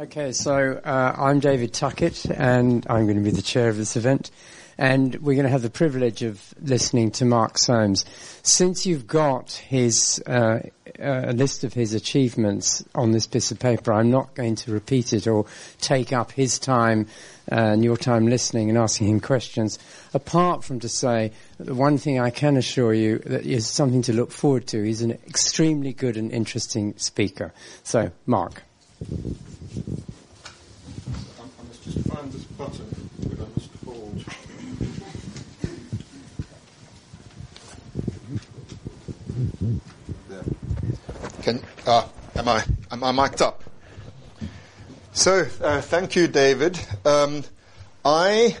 Okay, so uh, I'm David Tuckett, and I'm going to be the chair of this event. And we're going to have the privilege of listening to Mark Solms. Since you've got his uh, a list of his achievements on this piece of paper, I'm not going to repeat it or take up his time uh, and your time listening and asking him questions. Apart from to say the one thing I can assure you that is something to look forward to. He's an extremely good and interesting speaker. So, Mark. I must just find this button that I must hold. Can, uh, am I am I mic'd up? So, uh, thank you, David. Um, I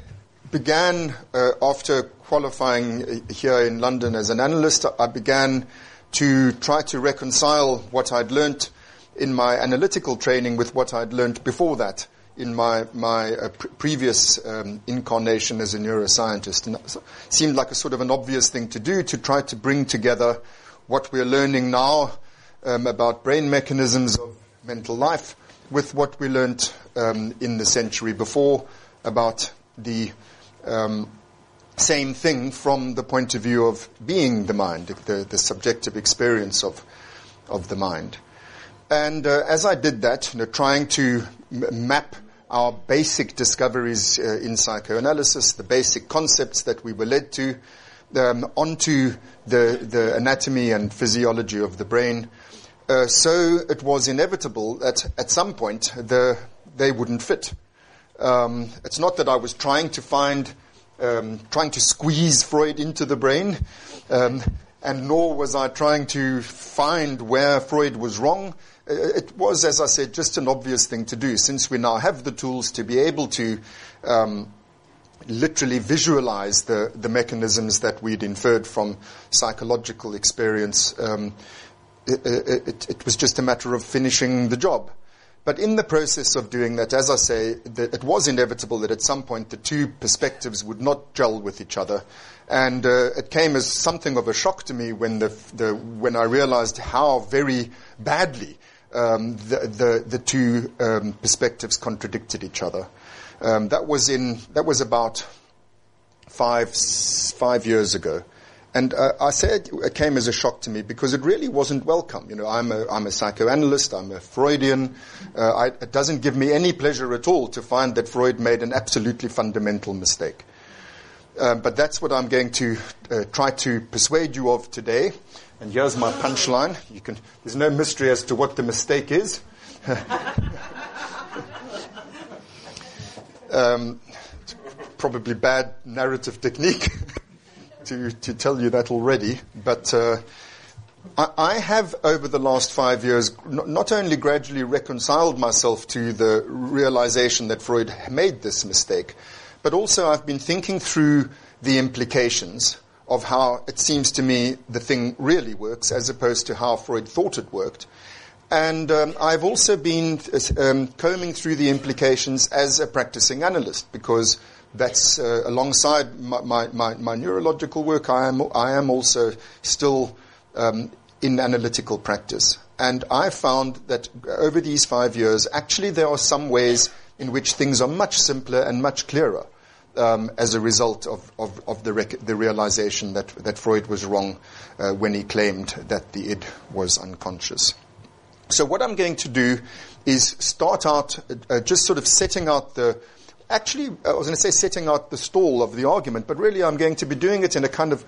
began uh, after qualifying here in London as an analyst. I began to try to reconcile what I'd learnt in my analytical training with what I'd learned before that in my, my uh, pr- previous um, incarnation as a neuroscientist. And it seemed like a sort of an obvious thing to do to try to bring together what we're learning now um, about brain mechanisms of mental life with what we learned um, in the century before about the um, same thing from the point of view of being the mind, the, the subjective experience of, of the mind. And uh, as I did that, you know, trying to m- map our basic discoveries uh, in psychoanalysis, the basic concepts that we were led to, um, onto the, the anatomy and physiology of the brain. Uh, so it was inevitable that at some point the, they wouldn't fit. Um, it's not that I was trying to find, um, trying to squeeze Freud into the brain, um, and nor was I trying to find where Freud was wrong. It was, as I said, just an obvious thing to do since we now have the tools to be able to um, literally visualize the, the mechanisms that we'd inferred from psychological experience. Um, it, it, it, was just a matter of finishing the job. But in the process of doing that, as I say, it was inevitable that at some point the two perspectives would not gel with each other. And uh, it came as something of a shock to me when, the, the, when I realized how very badly um, the, the, the, two um, perspectives contradicted each other. Um, that was in that was about five five years ago, and uh, I said it came as a shock to me because it really wasn't welcome. You know, I'm a I'm a psychoanalyst, I'm a Freudian. Uh, I, it doesn't give me any pleasure at all to find that Freud made an absolutely fundamental mistake. Um, but that's what I'm going to uh, try to persuade you of today. And here's my punchline. You can, there's no mystery as to what the mistake is. um, probably bad narrative technique to, to tell you that already. But uh, I, I, have, over the last five years, not only gradually reconciled myself to the realization that Freud made this mistake, but also I've been thinking through the implications of how it seems to me the thing really works as opposed to how Freud thought it worked. And um, I've also been um, combing through the implications as a practicing analyst because that's uh, alongside my, my, my, my, neurological work, I am, I am also still um, in analytical practice. And I found that over these five years, actually, there are some ways in which things are much simpler and much clearer um, as a result of, of, of the, rec- the, realization that, that Freud was wrong uh, when he claimed that the id was unconscious. So, what I'm going to do is start out uh, just sort of setting out the, actually, I was going to say setting out the stall of the argument, but really I'm going to be doing it in a kind of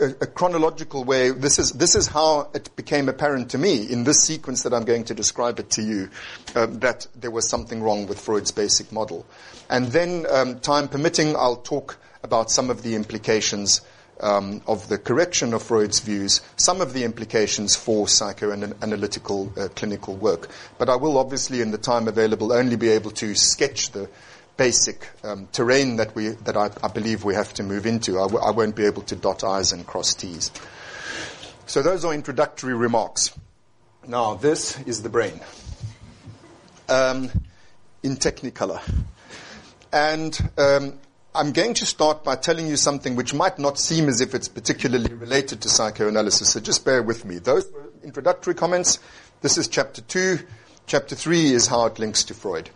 a, chronological way. This is, this is how it became apparent to me in this sequence that I'm going to describe it to you, um, that there was something wrong with Freud's basic model. And then, um, time permitting, I'll talk about some of the implications um, of the correction of Freud's views, some of the implications for psychoanalytical uh, clinical work. But I will obviously, in the time available, only be able to sketch the basic um, terrain that we that I, I, believe we have to move into. I w- I won't be able to dot i's and cross t's. So those are introductory remarks. Now this is the brain um, in Technicolor, and um, I'm going to start by telling you something which might not seem as if it's particularly related to psychoanalysis. So just bear with me. Those were introductory comments. This is chapter two. Chapter 3 is how it links to Freud.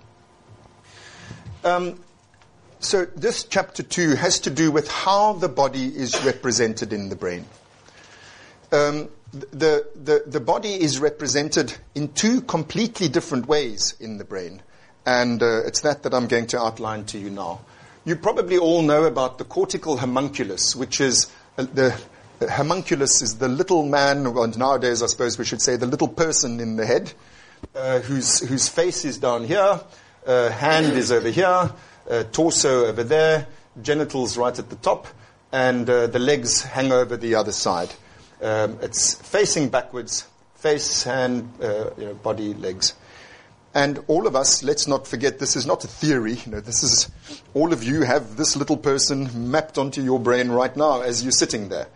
Um, so this chapter 2 has to do with how the body is represented in the brain. Um, the, the, the body is represented in two completely different ways in the brain. And uh, it's that that I'm going to outline to you now. You probably all know about the cortical homunculus, which is uh, the homunculus is the little man, and nowadays I suppose we should say the little person in the head, uh, whose, whose face is down here, uh, hand is over here, uh, torso over there, genitals right at the top, and uh, the legs hang over the other side. Um, it's facing backwards, face, hand, uh, you know, body, legs. And all of us, let's not forget, this is not a theory. You know, this is, all of you have this little person mapped onto your brain right now as you're sitting there.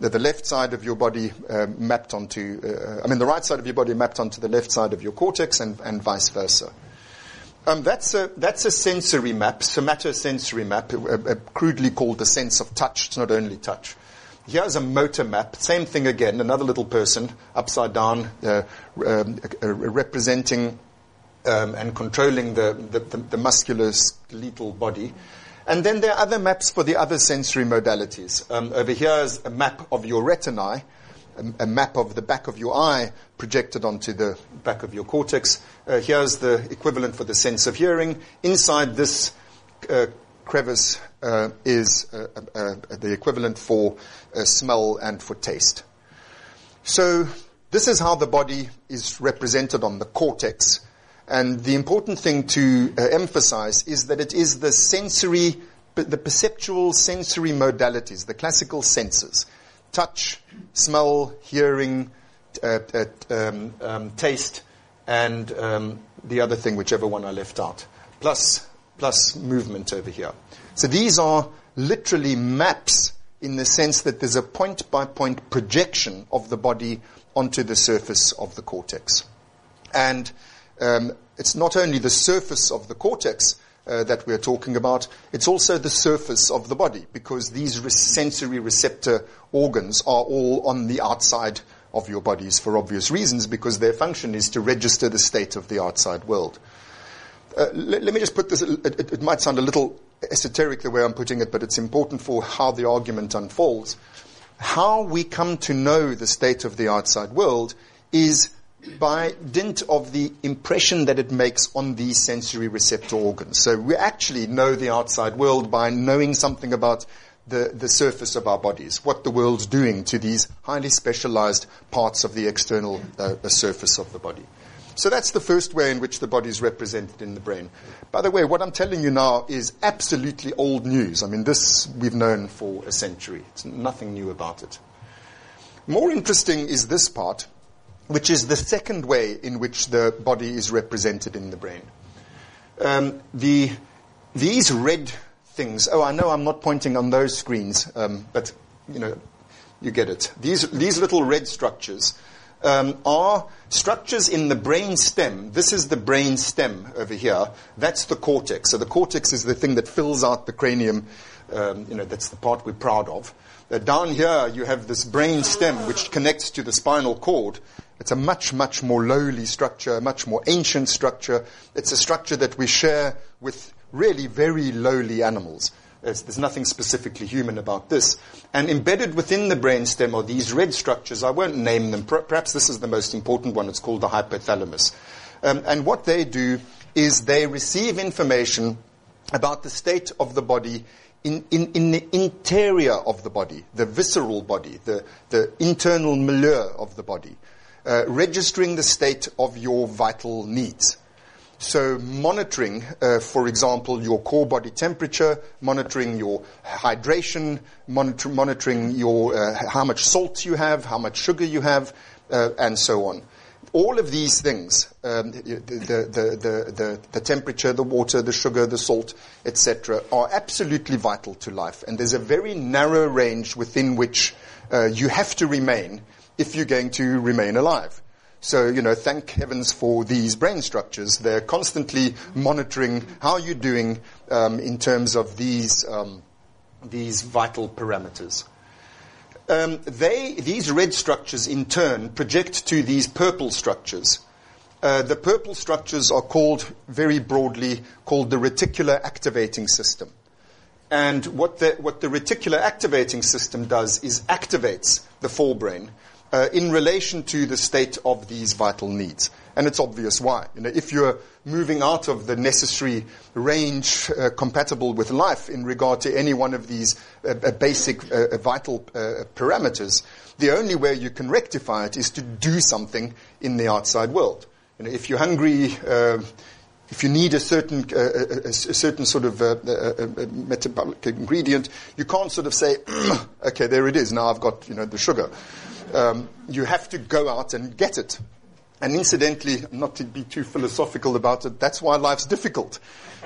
The, the left side of your body uh, mapped onto, uh, I mean, the right side of your body mapped onto the left side of your cortex and, and vice versa. Um, that's, a, that's a sensory map, somatosensory map, crudely called the sense of touch. It's not only touch. Here's a motor map, same thing again, another little person, upside down, uh, um, uh, representing um, and controlling the, the, the, the body. And then there are other maps for the other sensory modalities. Um, over here is a map of your retinae, a, map of the back of your eye projected onto the back of your cortex. Uh, here's the equivalent for the sense of hearing. Inside this uh, crevice uh, is uh, uh, the equivalent for uh, smell and for taste. So this is how the body is represented on the cortex. And the important thing to uh, emphasize is that it is the sensory, the perceptual sensory modalities, the classical senses, touch, smell, hearing, uh, uh, um, um, taste, and um, the other thing, whichever one I left out, plus, plus movement over here. So these are literally maps in the sense that there's a point by point projection of the body onto the surface of the cortex. And um, it's not only the surface of the cortex uh, that we're talking about, it's also the surface of the body because these re- sensory receptor organs are all on the outside of your bodies for obvious reasons because their function is to register the state of the outside world. Uh, let, let, me just put this, it, it, it might sound a little esoteric the way I'm putting it, but it's important for how the argument unfolds. How we come to know the state of the outside world is by dint of the impression that it makes on these sensory receptor organs. So we actually know the outside world by knowing something about the, the surface of our bodies, what the world's doing to these highly specialized parts of the external uh, the surface of the body. So that's the first way in which the body is represented in the brain. By the way, what I'm telling you now is absolutely old news. I mean, this we've known for a century. It's nothing new about it. More interesting is this part, which is the second way in which the body is represented in the brain. Um, the, these red things, oh, I know I'm not pointing on those screens, um, but, you know, you get it. These, these little red structures um, are structures in the brain stem. This is the brain stem over here. That's the cortex. So the cortex is the thing that fills out the cranium. Um, you know, that's the part we're proud of. Uh, down here, you have this brain stem which connects to the spinal cord. It's a much, much more lowly structure, a much more ancient structure. It's a structure that we share with really very lowly animals. There's, there's, nothing specifically human about this. And embedded within the brainstem are these red structures. I won't name them. Perhaps this is the most important one. It's called the hypothalamus. Um, and what they do is they receive information about the state of the body in, in, in the interior of the body, the visceral body, the, the internal milieu of the body uh, registering the state of your vital needs. So monitoring, uh, for example, your core body temperature, monitoring your hydration, monitor, monitoring your uh, how much salt you have, how much sugar you have, uh, and so on. All of these things, um, the, the, the, the, temperature, the water, the sugar, the salt, etc., are absolutely vital to life. And there's a very narrow range within which uh, you have to remain if you're going to remain alive. So, you know, thank heavens for these brain structures. They're constantly monitoring how you're doing um, in terms of these, um, these vital parameters. Um, they, these red structures in turn project to these purple structures. Uh, the purple structures are called, very broadly, called the reticular activating system. And what the, what the reticular activating system does is activates the forebrain uh, in relation to the state of these vital needs. And it's obvious why. You know, if you're moving out of the necessary range uh, compatible with life in regard to any one of these uh, uh basic uh, uh, vital parameters, the only way you can rectify it is to do something in the outside world. You know, if you're hungry, if you need a certain, uh, a, a, certain sort of uh, a, metabolic ingredient, you can't sort of say, okay, there it is. Now I've got you know the sugar. Um, you have to go out and get it. And incidentally, not to be too philosophical about it, that's why life's difficult.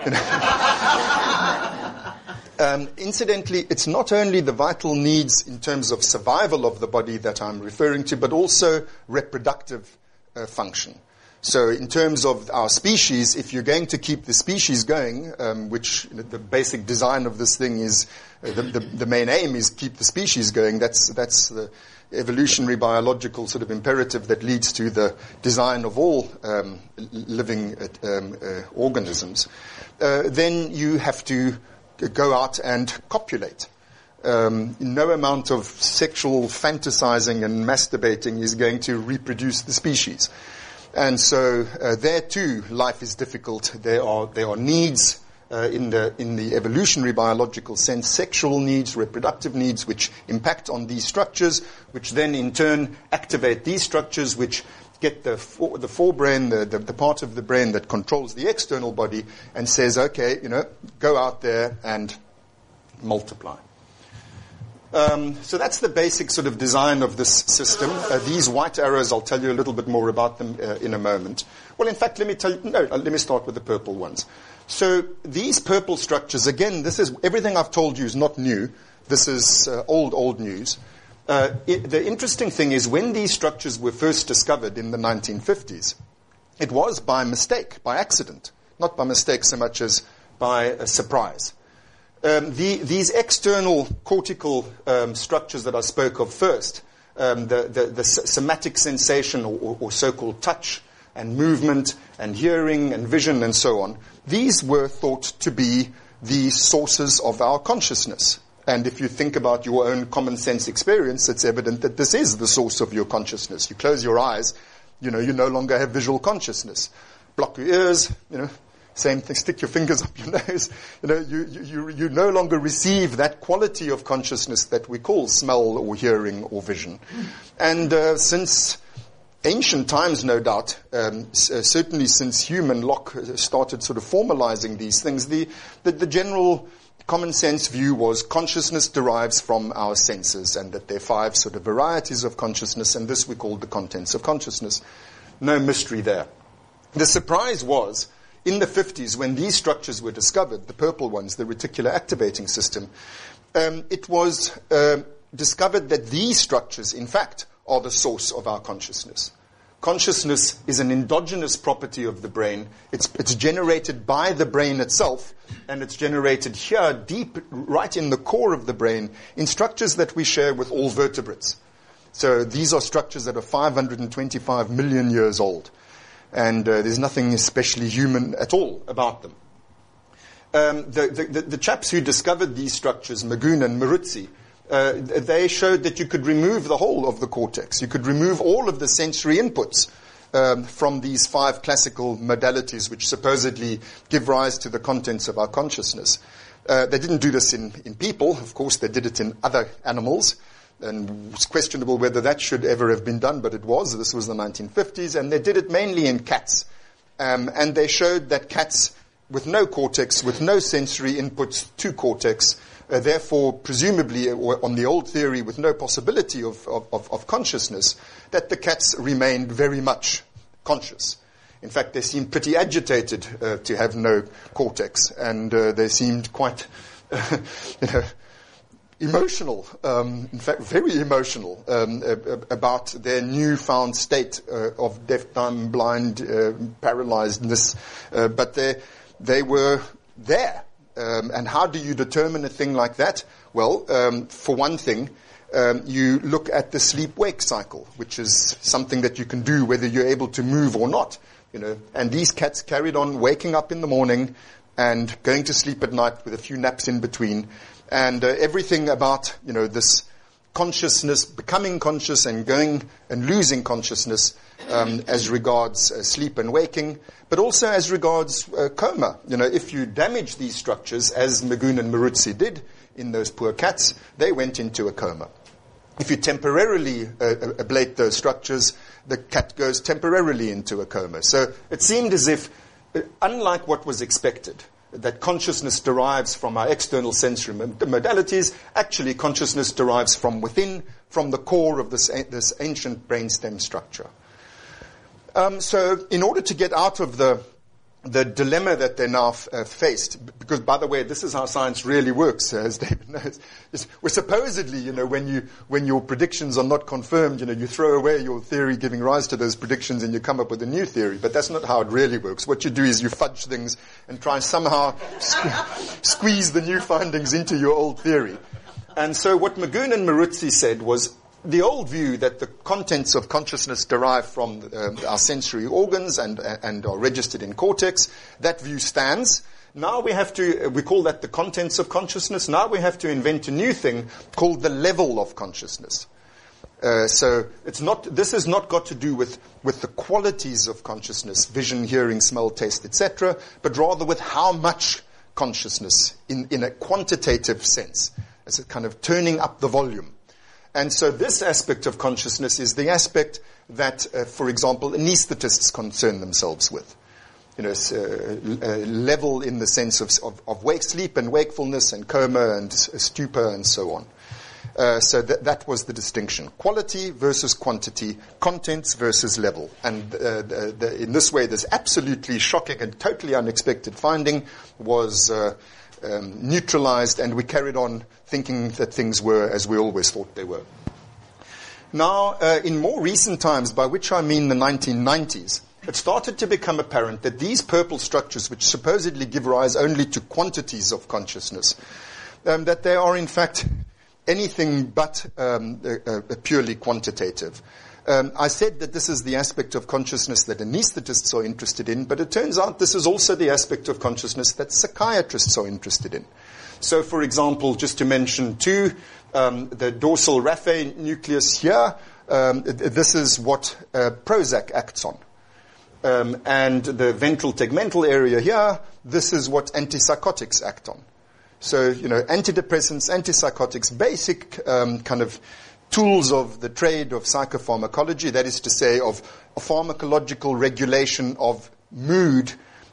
Um, incidentally, it's not only the vital needs in terms of survival of the body that I'm referring to, but also reproductive uh, function. So in terms of our species, if you're going to keep the species going, um, which you know, the basic design of this thing is, uh, the, the, the, main aim is keep the species going, that's, that's the evolutionary biological sort of imperative that leads to the design of all um, living uh, um, uh, organisms, uh, then you have to go out and copulate. Um, no amount of sexual fantasizing and masturbating is going to reproduce the species. And so uh, there too, life is difficult. There are, there are needs uh, in, the, in the evolutionary biological sense, sexual needs, reproductive needs, which impact on these structures, which then in turn activate these structures, which get the, the forebrain, the, the, the part of the brain that controls the external body, and says, okay, you know, go out there and multiply. Um, so that's the basic sort of design of this system. Uh, these white arrows, I'll tell you a little bit more about them uh, in a moment. Well, in fact, let me tell you, no, uh, let me start with the purple ones. So these purple structures, again, this is, everything I've told you is not new. This is uh, old, old news. Uh, it, the interesting thing is when these structures were first discovered in the 1950s, it was by mistake, by accident. Not by mistake so much as by surprise um, the, these external cortical um, structures that I spoke of first, um, the, the, the, somatic sensation or, or, so-called touch and movement and hearing and vision and so on, these were thought to be the sources of our consciousness. And if you think about your own common sense experience, it's evident that this is the source of your consciousness. You close your eyes, you know, you no longer have visual consciousness. Block your ears, you know, same thing, stick your fingers up your nose. You know, you, you, you no longer receive that quality of consciousness that we call smell or hearing or vision. And uh, since ancient times, no doubt, um, uh, certainly since Hume and Locke started sort of formalizing these things, the, the, the general common sense view was consciousness derives from our senses and that there are five sort of varieties of consciousness and this we call the contents of consciousness. No mystery there. The surprise was in the 50s, when these structures were discovered, the purple ones, the reticular activating system, um, it was uh, discovered that these structures, in fact, are the source of our consciousness. Consciousness is an endogenous property of the brain. It's, it's generated by the brain itself, and it's generated here, deep, right in the core of the brain, in structures that we share with all vertebrates. So these are structures that are 525 million years old and uh, there's nothing especially human at all about them. Um, the, the, the, chaps who discovered these structures, Magoun and Moruzzi, uh, they showed that you could remove the whole of the cortex. You could remove all of the sensory inputs um, from these five classical modalities which supposedly give rise to the contents of our consciousness. Uh, they didn't do this in, in people, of course, they did it in other animals and it's questionable whether that should ever have been done, but it was. This was the 1950s, and they did it mainly in cats. Um, and they showed that cats with no cortex, with no sensory inputs to cortex, uh, therefore, presumably, or on the old theory, with no possibility of, of, of consciousness, that the cats remained very much conscious. In fact, they seemed pretty agitated uh, to have no cortex, and uh, they seemed quite, you know, emotional, um, in fact, very emotional um, about their newfound state uh, of deaf, dumb, blind, uh, paralyzedness. Uh, but they, they were there. Um, and how do you determine a thing like that? Well, um, for one thing, um, you look at the sleep-wake cycle, which is something that you can do whether you're able to move or not. You know, and these cats carried on waking up in the morning and going to sleep at night with a few naps in between. And uh, everything about, you know, this consciousness, becoming conscious and going and losing consciousness um, as regards uh, sleep and waking, but also as regards uh, coma. You know, if you damage these structures, as Magoun and Moruzzi did in those poor cats, they went into a coma. If you temporarily uh, ablate those structures, the cat goes temporarily into a coma. So it seemed as if, uh, unlike what was expected, that consciousness derives from our external sensory modalities, actually consciousness derives from within, from the core of this, this ancient brainstem structure. Um, so in order to get out of the the dilemma that they're now uh, faced, because by the way, this is how science really works, as David knows. Is we're supposedly, you know, when you when your predictions are not confirmed, you know, you throw away your theory giving rise to those predictions and you come up with a new theory. But that's not how it really works. What you do is you fudge things and try somehow squeeze the new findings into your old theory. And so what Magoun and Moruzzi said was the old view that the contents of consciousness derive from uh, our sensory organs and, and are registered in cortex, that view stands. Now we have to, we call that the contents of consciousness. Now we have to invent a new thing called the level of consciousness. Uh, so it's not, this has not got to do with, with the qualities of consciousness, vision, hearing, smell, taste, etc., but rather with how much consciousness in, in a quantitative sense. It's a kind of turning up the volume. And so this aspect of consciousness is the aspect that, uh, for example, anesthetists concern themselves with. You know, uh, uh, level in the sense of, of, of, wake, sleep and wakefulness and coma and stupor and so on. Uh, so that, that was the distinction. Quality versus quantity, contents versus level. And uh, the, the, in this way, this absolutely shocking and totally unexpected finding was uh, um, neutralized, and we carried on thinking that things were as we always thought they were. Now, uh, in more recent times, by which I mean the 1990s, it started to become apparent that these purple structures, which supposedly give rise only to quantities of consciousness, um, that they are in fact anything but um, uh, uh, purely quantitative. Um, I said that this is the aspect of consciousness that anesthetists are interested in, but it turns out this is also the aspect of consciousness that psychiatrists are interested in. So, for example, just to mention two, um, the dorsal raphe nucleus here, um, this is what uh, Prozac acts on. Um, and the ventral tegmental area here, this is what antipsychotics act on. So, you know, antidepressants, antipsychotics, basic um, kind of tools of the trade of psychopharmacology, that is to say, of pharmacological regulation of mood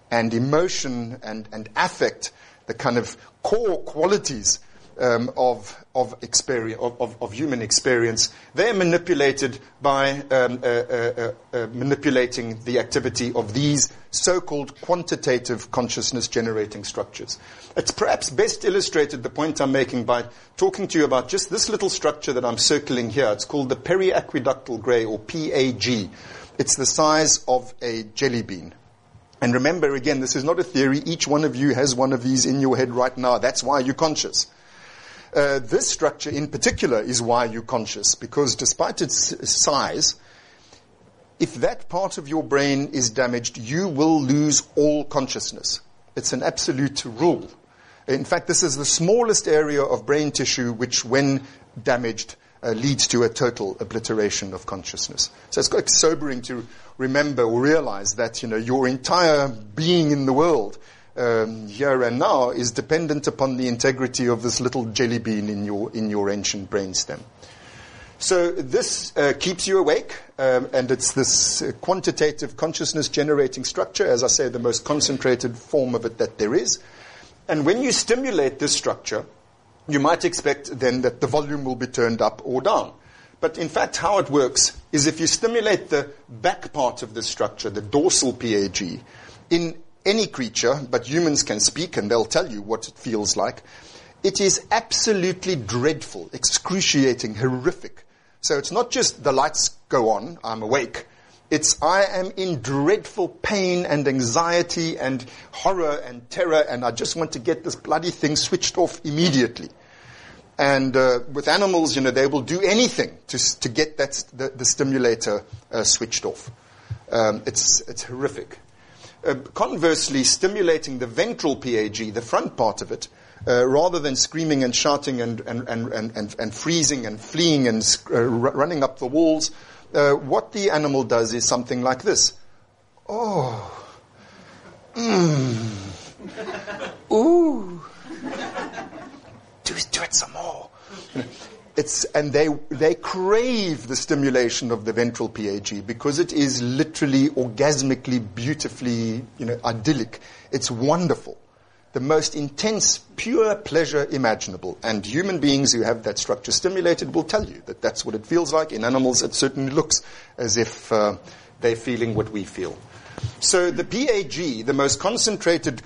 and emotion and, and affect, the kind of core qualities um, of of, experience, of, of, human experience, they're manipulated by um, uh, uh, uh, uh, manipulating the activity of these so-called quantitative consciousness generating structures. It's perhaps best illustrated, the point I'm making, by talking to you about just this little structure that I'm circling here. It's called the periaqueductal gray, or PAG. It's the size of a jelly bean. And remember, again, this is not a theory. Each one of you has one of these in your head right now. That's why you're conscious. Uh, this structure in particular is why you're conscious, because despite its size, if that part of your brain is damaged, you will lose all consciousness. It's an absolute rule. In fact, this is the smallest area of brain tissue which, when damaged, uh, leads to a total obliteration of consciousness. So it's quite sobering to remember or realize that, you know, your entire being in the world um, here and now is dependent upon the integrity of this little jelly bean in your, in your ancient brainstem. So this uh, keeps you awake, um, and it's this uh, quantitative consciousness generating structure, as I say, the most concentrated form of it that there is. And when you stimulate this structure, you might expect then that the volume will be turned up or down. But in fact, how it works is if you stimulate the back part of the structure, the dorsal PAG, in any creature, but humans can speak and they'll tell you what it feels like. It is absolutely dreadful, excruciating, horrific. So it's not just the lights go on, I'm awake. It's I am in dreadful pain and anxiety and horror and terror, and I just want to get this bloody thing switched off immediately. And uh, with animals, you know, they will do anything to, to get that, the, the stimulator uh, switched off. Um, it's, it's horrific. Uh, conversely, stimulating the ventral PAG, the front part of it, uh, rather than screaming and shouting and, and, and, and, and freezing and fleeing and uh, r- running up the walls, uh, what the animal does is something like this. Oh. Mmm. Ooh. Do, do it some more. It's, and they, they crave the stimulation of the ventral PAG because it is literally orgasmically, beautifully, you know, idyllic. It's wonderful. The most intense, pure pleasure imaginable. And human beings who have that structure stimulated will tell you that that's what it feels like. In animals, it certainly looks as if uh, they're feeling what we feel. So the PAG, the most concentrated,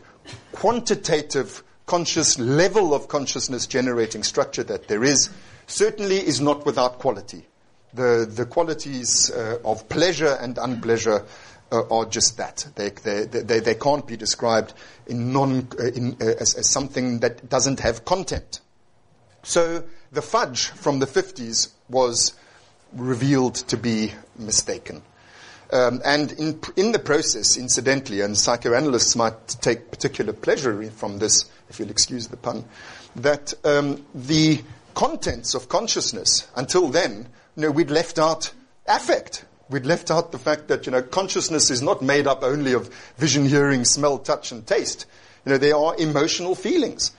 quantitative, conscious level of consciousness generating structure that there is, certainly is not without quality. The, the qualities uh, of pleasure and unpleasure uh, are just that. They, they, they, they can't be described in non, uh, in, uh, as, as something that doesn't have content. So the fudge from the 50s was revealed to be mistaken. Um, and in, in the process, incidentally, and psychoanalysts might take particular pleasure from this, if you'll excuse the pun, that um, the contents of consciousness, until then, you know, we'd left out affect. We'd left out the fact that, you know, consciousness is not made up only of vision, hearing, smell, touch, and taste. You know, there are emotional feelings.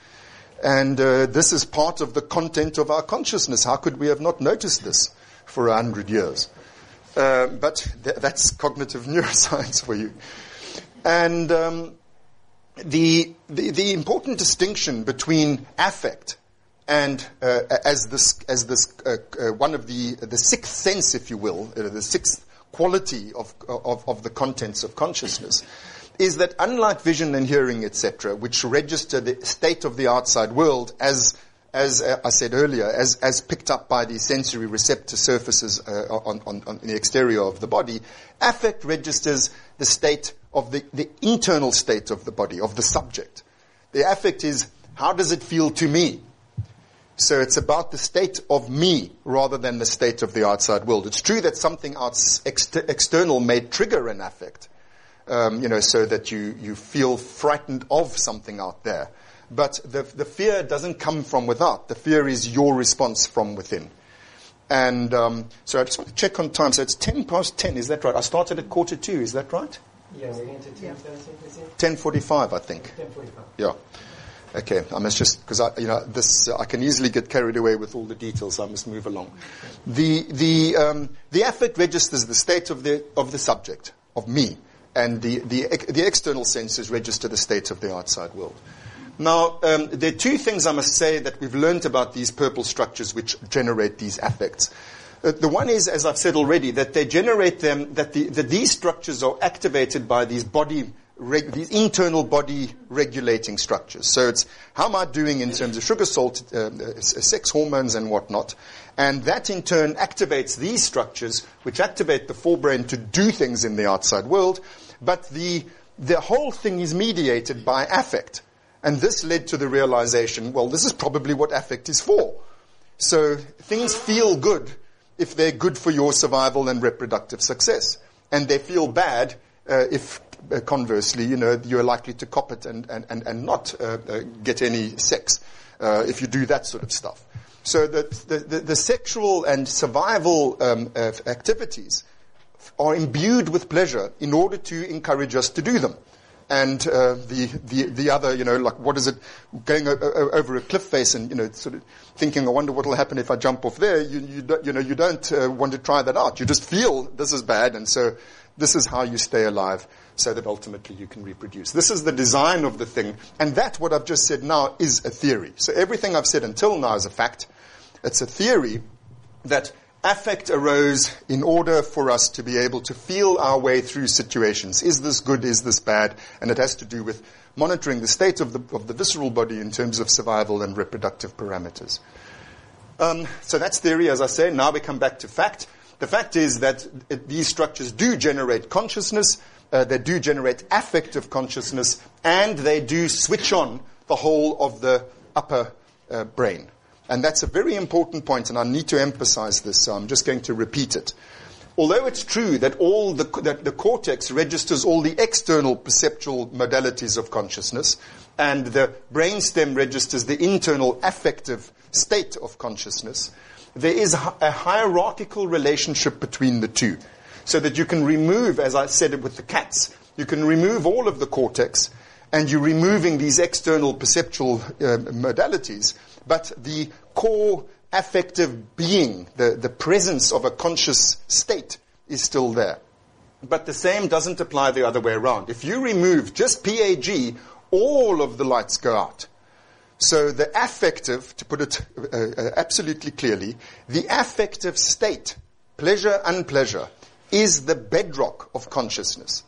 And uh, this is part of the content of our consciousness. How could we have not noticed this for a hundred years? Uh, but th- that's cognitive neuroscience for you. And um, the, the, the important distinction between affect and uh, as this, as this uh, uh, one of the, the sixth sense, if you will, uh, the sixth quality of, of, of, the contents of consciousness, is that unlike vision and hearing, etc., which register the state of the outside world as as uh, I said earlier, as, as picked up by the sensory receptor surfaces uh, on, on, on the exterior of the body, affect registers the state of the, the internal state of the body, of the subject. The affect is, how does it feel to me? So it's about the state of me rather than the state of the outside world. It's true that something ex- external may trigger an affect, um, you know, so that you, you feel frightened of something out there. But the, the fear doesn't come from without. The fear is your response from within. And um, so I just check on time. So it's 10 past 10, is that right? I started at quarter two, is that right? Yeah, we're going to 10.30, 10.45, I think. 10.45. Yeah. Okay, I must just because I, you know, this uh, I can easily get carried away with all the details. So I must move along. The the um, the affect registers the state of the of the subject of me, and the the the external senses register the state of the outside world. Now, um, there are two things I must say that we've learned about these purple structures which generate these affects. Uh, the one is, as I've said already, that they generate them, that, the, that these structures are activated by these body reg- these internal body regulating structures. So it's how am I doing in terms of sugar, salt, uh, uh sex hormones, and whatnot. And that in turn activates these structures, which activate the forebrain to do things in the outside world. But the, the whole thing is mediated by affect. And this led to the realization, well, this is probably what affect is for. So things feel good if they're good for your survival and reproductive success. And they feel bad uh, if uh, conversely, you know, you're likely to cop it and, and, and, and not uh, uh get any sex uh, if you do that sort of stuff. So the, the, the, sexual and survival um, uh, activities are imbued with pleasure in order to encourage us to do them. And uh, the, the, the other, you know, like what is it, going o- o- over a cliff face and, you know, sort of thinking, I wonder what will happen if I jump off there. You, you, don't, you know, you don't uh, want to try that out. You just feel this is bad and so this is how you stay alive so that ultimately you can reproduce. This is the design of the thing. And that, what I've just said now, is a theory. So everything I've said until now is a fact. It's a theory that affect arose in order for us to be able to feel our way through situations. Is this good? Is this bad? And it has to do with monitoring the state of the, of the visceral body in terms of survival and reproductive parameters. Um, so that's theory, as I say. Now we come back to fact. The fact is that it, these structures do generate consciousness uh, they do generate affective consciousness, and they do switch on the whole of the upper uh, brain. And that's a very important point, and I need to emphasize this, so I'm just going to repeat it. although it's true that all the, that the cortex registers all the external perceptual modalities of consciousness, and the brainstem registers the internal affective state of consciousness, there is a hierarchical relationship between the two. So that you can remove, as I said it with the cats, you can remove all of the cortex and you're removing these external perceptual uh, modalities, but the core affective being, the, the presence of a conscious state is still there. But the same doesn't apply the other way around. If you remove just PAG, all of the lights go out. So the affective, to put it uh, uh, absolutely clearly, the affective state, pleasure, unpleasure, is the bedrock of consciousness.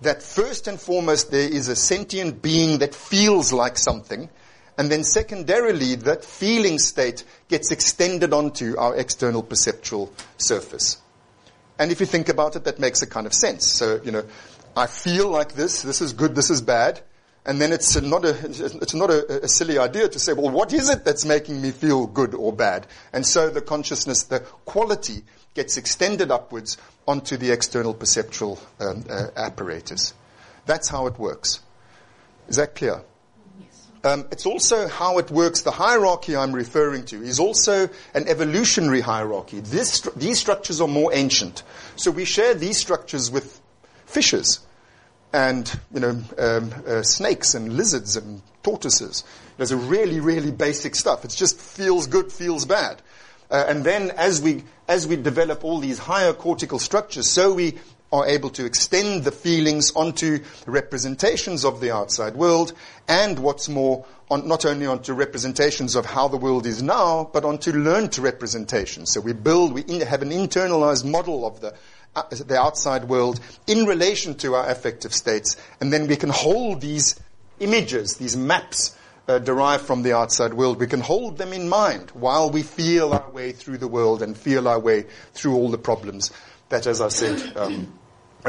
That first and foremost there is a sentient being that feels like something, and then secondarily that feeling state gets extended onto our external perceptual surface. And if you think about it, that makes a kind of sense. So, you know, I feel like this, this is good, this is bad. And then it's not, a, it's not a, a, silly idea to say, well, what is it that's making me feel good or bad? And so the consciousness, the quality gets extended upwards onto the external perceptual um, uh, apparatus. That's how it works. Is that clear? Um, it's also how it works. The hierarchy I'm referring to is also an evolutionary hierarchy. This, these structures are more ancient. So we share these structures with fishes and you know um, uh, snakes and lizards and tortoises. There's a really, really basic stuff. It just feels good, feels bad. Uh, and then as we as we develop all these higher cortical structures, so we are able to extend the feelings onto representations of the outside world, and what's more, on, not only onto representations of how the world is now, but onto learned representations. So we build, we in, have an internalized model of the uh, the outside world in relation to our affective states. And then we can hold these images, these maps uh, derived from the outside world, we can hold them in mind while we feel our way through the world and feel our way through all the problems that, as I said, um,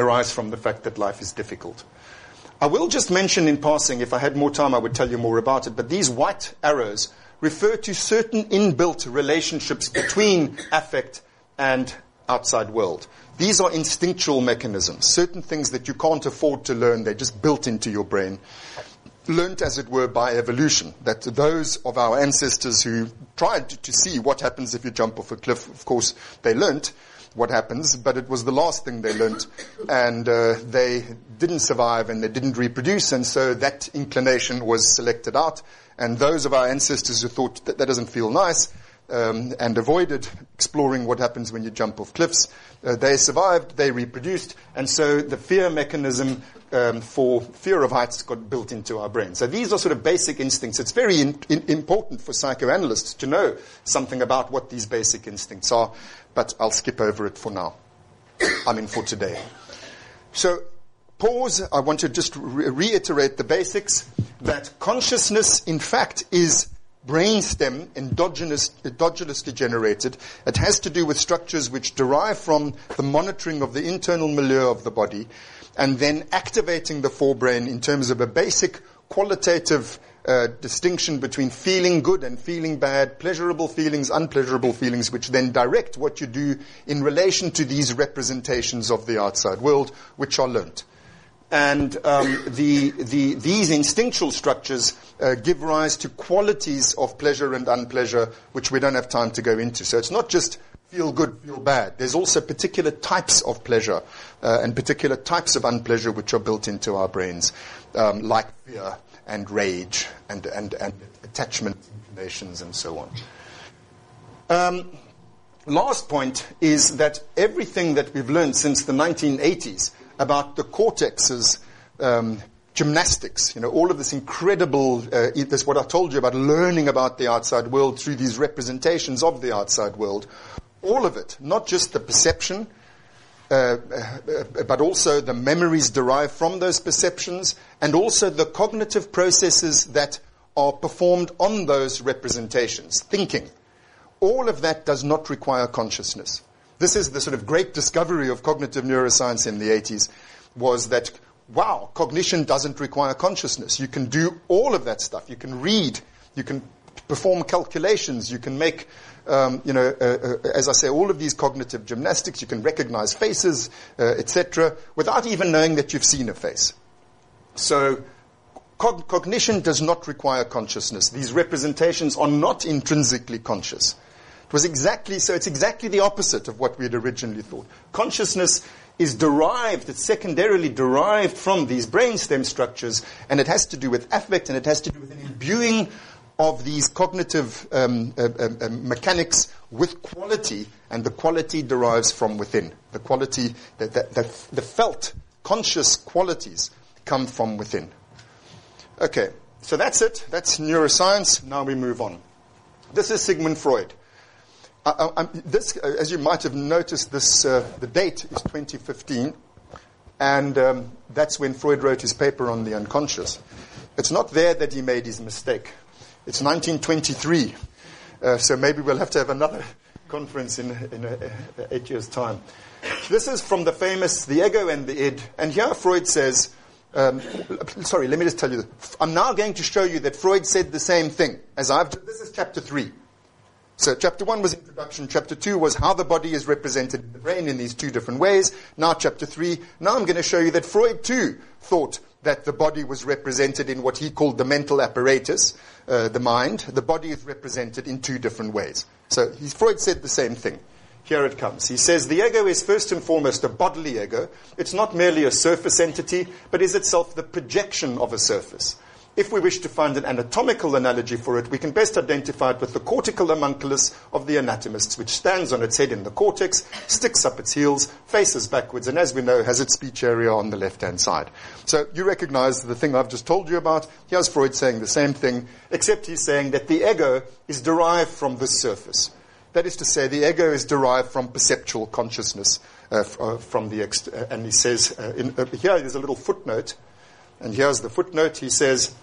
arise from the fact that life is difficult. I will just mention in passing, if I had more time, I would tell you more about it, but these white arrows refer to certain inbuilt relationships between affect and outside world. These are instinctual mechanisms, certain things that you can't afford to learn, they're just built into your brain. Learned, as it were, by evolution. That those of our ancestors who tried to see what happens if you jump off a cliff, of course, they learnt what happens, but it was the last thing they learnt, and uh, they didn't survive and they didn't reproduce, and so that inclination was selected out. And those of our ancestors who thought that that doesn't feel nice um, and avoided exploring what happens when you jump off cliffs, uh, they survived, they reproduced, and so the fear mechanism um, for fear of heights got built into our brain. So these are sort of basic instincts. It's very in, in, important for psychoanalysts to know something about what these basic instincts are, but I'll skip over it for now. I mean, for today. So, pause. I want to just re- reiterate the basics that consciousness, in fact, is brainstem endogenous, endogenously generated. It has to do with structures which derive from the monitoring of the internal milieu of the body and then activating the forebrain in terms of a basic qualitative uh, distinction between feeling good and feeling bad, pleasurable feelings, unpleasurable feelings, which then direct what you do in relation to these representations of the outside world, which are learnt. And um, the, the, these instinctual structures uh, give rise to qualities of pleasure and unpleasure, which we don't have time to go into. So it's not just feel good, feel bad. There's also particular types of pleasure uh, and particular types of unpleasure which are built into our brains, um, like fear and rage and, and, and attachment inclinations and so on. Um, last point is that everything that we've learned since the 1980s about the cortex's um, gymnastics, you know, all of this incredible, uh, this what I told you about learning about the outside world through these representations of the outside world. All of it, not just the perception, uh, uh, but also the memories derived from those perceptions, and also the cognitive processes that are performed on those representations, thinking. All of that does not require consciousness. This is the sort of great discovery of cognitive neuroscience in the 80s was that, wow, cognition doesn't require consciousness. You can do all of that stuff. You can read. You can perform calculations. You can make, um, you know, uh, uh, as I say, all of these cognitive gymnastics. You can recognize faces, uh, etc., without even knowing that you've seen a face. So, cog- cognition does not require consciousness. These representations are not intrinsically conscious. It was exactly so. It's exactly the opposite of what we had originally thought. Consciousness is derived, it's secondarily derived from these brainstem structures, and it has to do with affect, and it has to do with an imbuing of these cognitive um, uh, uh, mechanics with quality, and the quality derives from within. The quality, the, the, the, felt, conscious qualities come from within. Okay, so that's it. That's neuroscience. Now we move on. This is Sigmund Freud. I, I, this, as you might have noticed, this, uh, the date is 2015, and um, that's when Freud wrote his paper on the unconscious. It's not there that he made his mistake. It's 1923, uh, so maybe we'll have to have another conference in, in a, a, eight years' time. This is from the famous The Ego and the Id, and here Freud says, um, sorry, let me just tell you. This. I'm now going to show you that Freud said the same thing as I've. Done. This is chapter three. So chapter one was introduction. Chapter two was how the body is represented in the brain in these two different ways. Now chapter three. Now I'm going to show you that Freud too thought that the body was represented in what he called the mental apparatus, uh, the mind. The body is represented in two different ways. So Freud said the same thing. Here it comes. He says the ego is first and foremost a bodily ego. It's not merely a surface entity, but is itself the projection of a surface. If we wish to find an anatomical analogy for it, we can best identify it with the cortical homunculus of the anatomists, which stands on its head in the cortex, sticks up its heels, faces backwards, and as we know, has its speech area on the left hand side. So you recognize the thing I've just told you about. Here's Freud saying the same thing, except he's saying that the ego is derived from this surface. That is to say, the ego is derived from perceptual consciousness. Uh, uh from the ex- uh, and he says uh, in, uh, here there's a little footnote and here's the footnote. He says,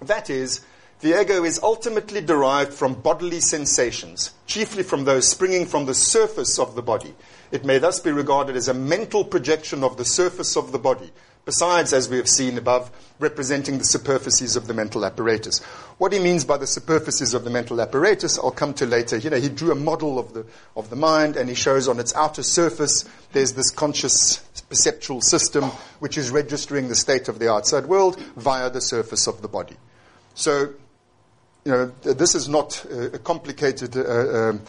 that is, the ego is ultimately derived from bodily sensations, chiefly from those springing from the surface of the body. It may thus be regarded as a mental projection of the surface of the body, besides, as we have seen above, representing the superficies of the mental apparatus. What he means by the superficies of the mental apparatus, I'll come to later. You know, he drew a model of the, of the mind and he shows on its outer surface there's this conscious perceptual system which is registering the state of the outside world via the surface of the body. So, you know, this is not a complicated uh, um,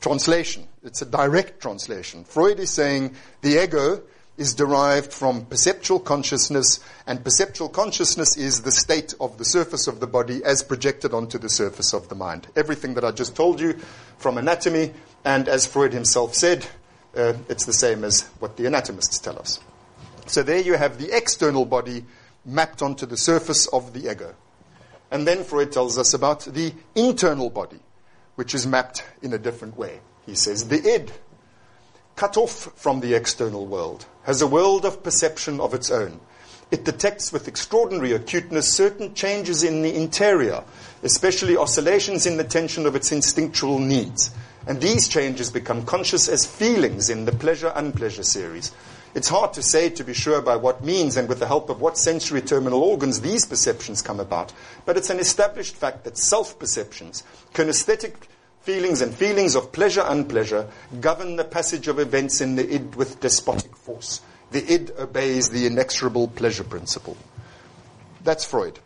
translation. It's a direct translation. Freud is saying the ego is derived from perceptual consciousness, and perceptual consciousness is the state of the surface of the body as projected onto the surface of the mind. Everything that I just told you from anatomy, and as Freud himself said, uh, it's the same as what the anatomists tell us. So there you have the external body mapped onto the surface of the ego. And then Freud tells us about the internal body, which is mapped in a different way. He says the id, cut off from the external world, has a world of perception of its own. It detects with extraordinary acuteness certain changes in the interior, especially oscillations in the tension of its instinctual needs. And these changes become conscious as feelings in the pleasure unpleasure series. It's hard to say, to be sure, by what means and with the help of what sensory terminal organs these perceptions come about. But it's an established fact that self perceptions, can kinesthetic feelings and feelings of pleasure and pleasure govern the passage of events in the id with despotic force. The id obeys the inexorable pleasure principle. That's Freud.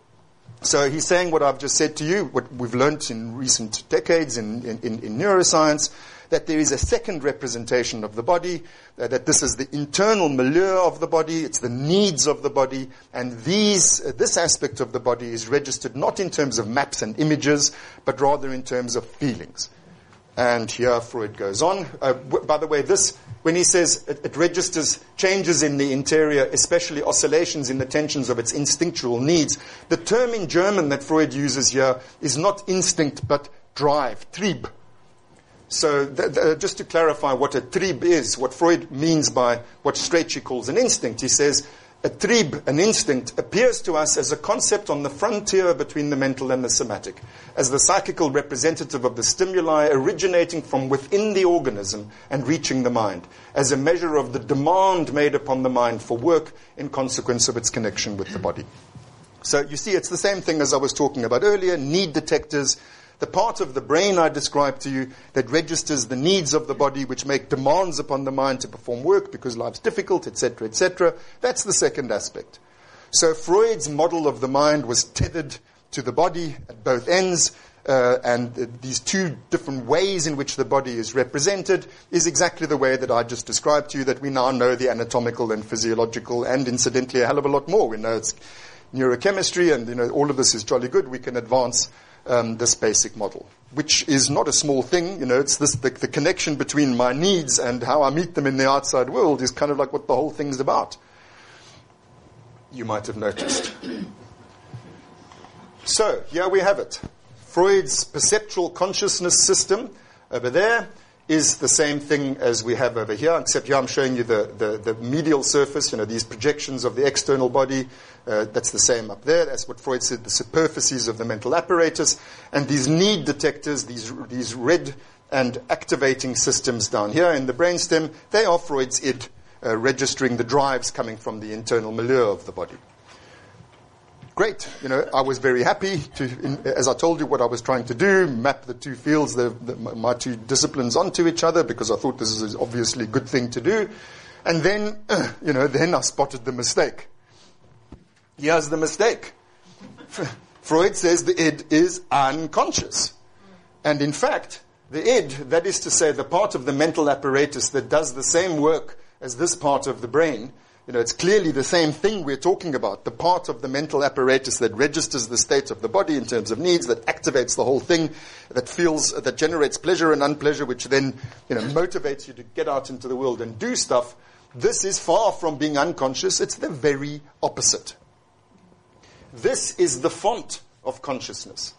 So he's saying what I've just said to you, what we've learned in recent decades in, in, in neuroscience, that there is a second representation of the body, uh, that this is the internal milieu of the body, it's the needs of the body, and these, uh, this aspect of the body is registered not in terms of maps and images, but rather in terms of feelings. And here Freud goes on. Uh, w- by the way, this when he says it, it, registers changes in the interior, especially oscillations in the tensions of its instinctual needs, the term in German that Freud uses here is not instinct but drive, trieb. So, th- th- uh, just to clarify what a trieb is, what Freud means by what Strachey calls an instinct, he says a trieb, an instinct, appears to us as a concept on the frontier between the mental and the somatic, as the psychical representative of the stimuli originating from within the organism and reaching the mind, as a measure of the demand made upon the mind for work in consequence of its connection with the body. So you see, it's the same thing as I was talking about earlier, need detectors. The part of the brain I described to you that registers the needs of the body, which make demands upon the mind to perform work because life's difficult, etc., etc. That's the second aspect. So Freud's model of the mind was tethered to the body at both ends, uh, and these two different ways in which the body is represented is exactly the way that I just described to you, that we now know the anatomical and physiological, and incidentally a hell of a lot more. We know it's neurochemistry, and you know all of this is jolly good. We can advance um, this basic model, which is not a small thing. You know, it's this the, the connection between my needs and how I meet them in the outside world is kind of like what the whole thing's about. You might have noticed. So here we have it. Freud's perceptual consciousness system over there is the same thing as we have over here, except here I'm showing you the, the, the medial surface, you know, these projections of the external body. Uh, that's the same up there. That's what Freud said, the superficies of the mental apparatus. And these need detectors, these, these red and activating systems down here in the brainstem, they are Freud's id, uh, registering the drives coming from the internal milieu of the body great. You know, I was very happy to, in, as I told you, what I was trying to do, map the two fields, the, the, my two disciplines onto each other, because I thought this is obviously a good thing to do. And then, uh, you know, then I spotted the mistake. Here's the mistake. Freud says the id is unconscious. And in fact, the id, that is to say, the part of the mental apparatus that does the same work as this part of the brain, you know, it's clearly the same thing we're talking about. The part of the mental apparatus that registers the state of the body in terms of needs, that activates the whole thing, that feels, that generates pleasure and unpleasure, which then, you know, motivates you to get out into the world and do stuff. This is far from being unconscious. It's the very opposite. This is the font of consciousness.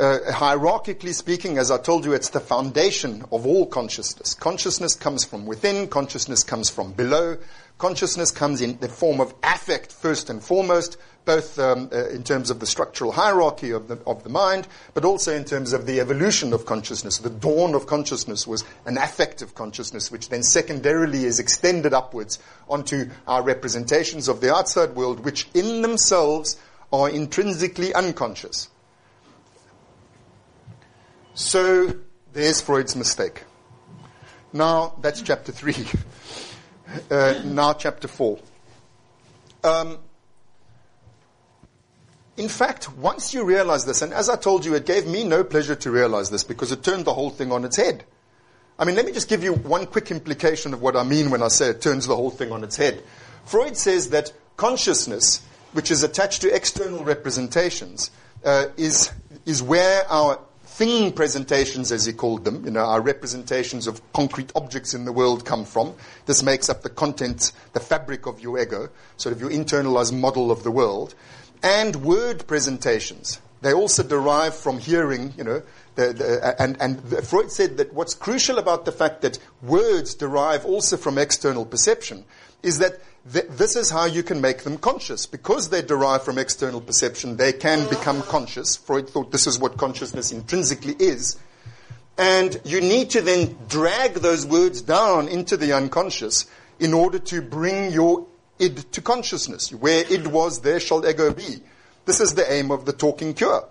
Uh, hierarchically speaking, as I told you, it's the foundation of all consciousness. Consciousness comes from within, consciousness comes from below, Consciousness comes in the form of affect first and foremost, both um, uh, in terms of the structural hierarchy of the, of the mind, but also in terms of the evolution of consciousness. The dawn of consciousness was an affective consciousness, which then secondarily is extended upwards onto our representations of the outside world, which in themselves are intrinsically unconscious. So there's Freud's mistake. Now, that's chapter three. uh, now chapter 4. Um, in fact, once you realize this, and as I told you, it gave me no pleasure to realize this because it turned the whole thing on its head. I mean, let me just give you one quick implication of what I mean when I say it turns the whole thing on its head. Freud says that consciousness, which is attached to external representations, uh, is, is where our thing presentations, as he called them, you know, our representations of concrete objects in the world come from. This makes up the content, the fabric of your ego, sort of your internalized model of the world. And word presentations. They also derive from hearing, you know, the, the, and, and Freud said that what's crucial about the fact that words derive also from external perception is that th- this is how you can make them conscious. Because they derive from external perception, they can become conscious. Freud thought this is what consciousness intrinsically is. And you need to then drag those words down into the unconscious in order to bring your id to consciousness. Where id was, there shall ego be. This is the aim of the talking cure.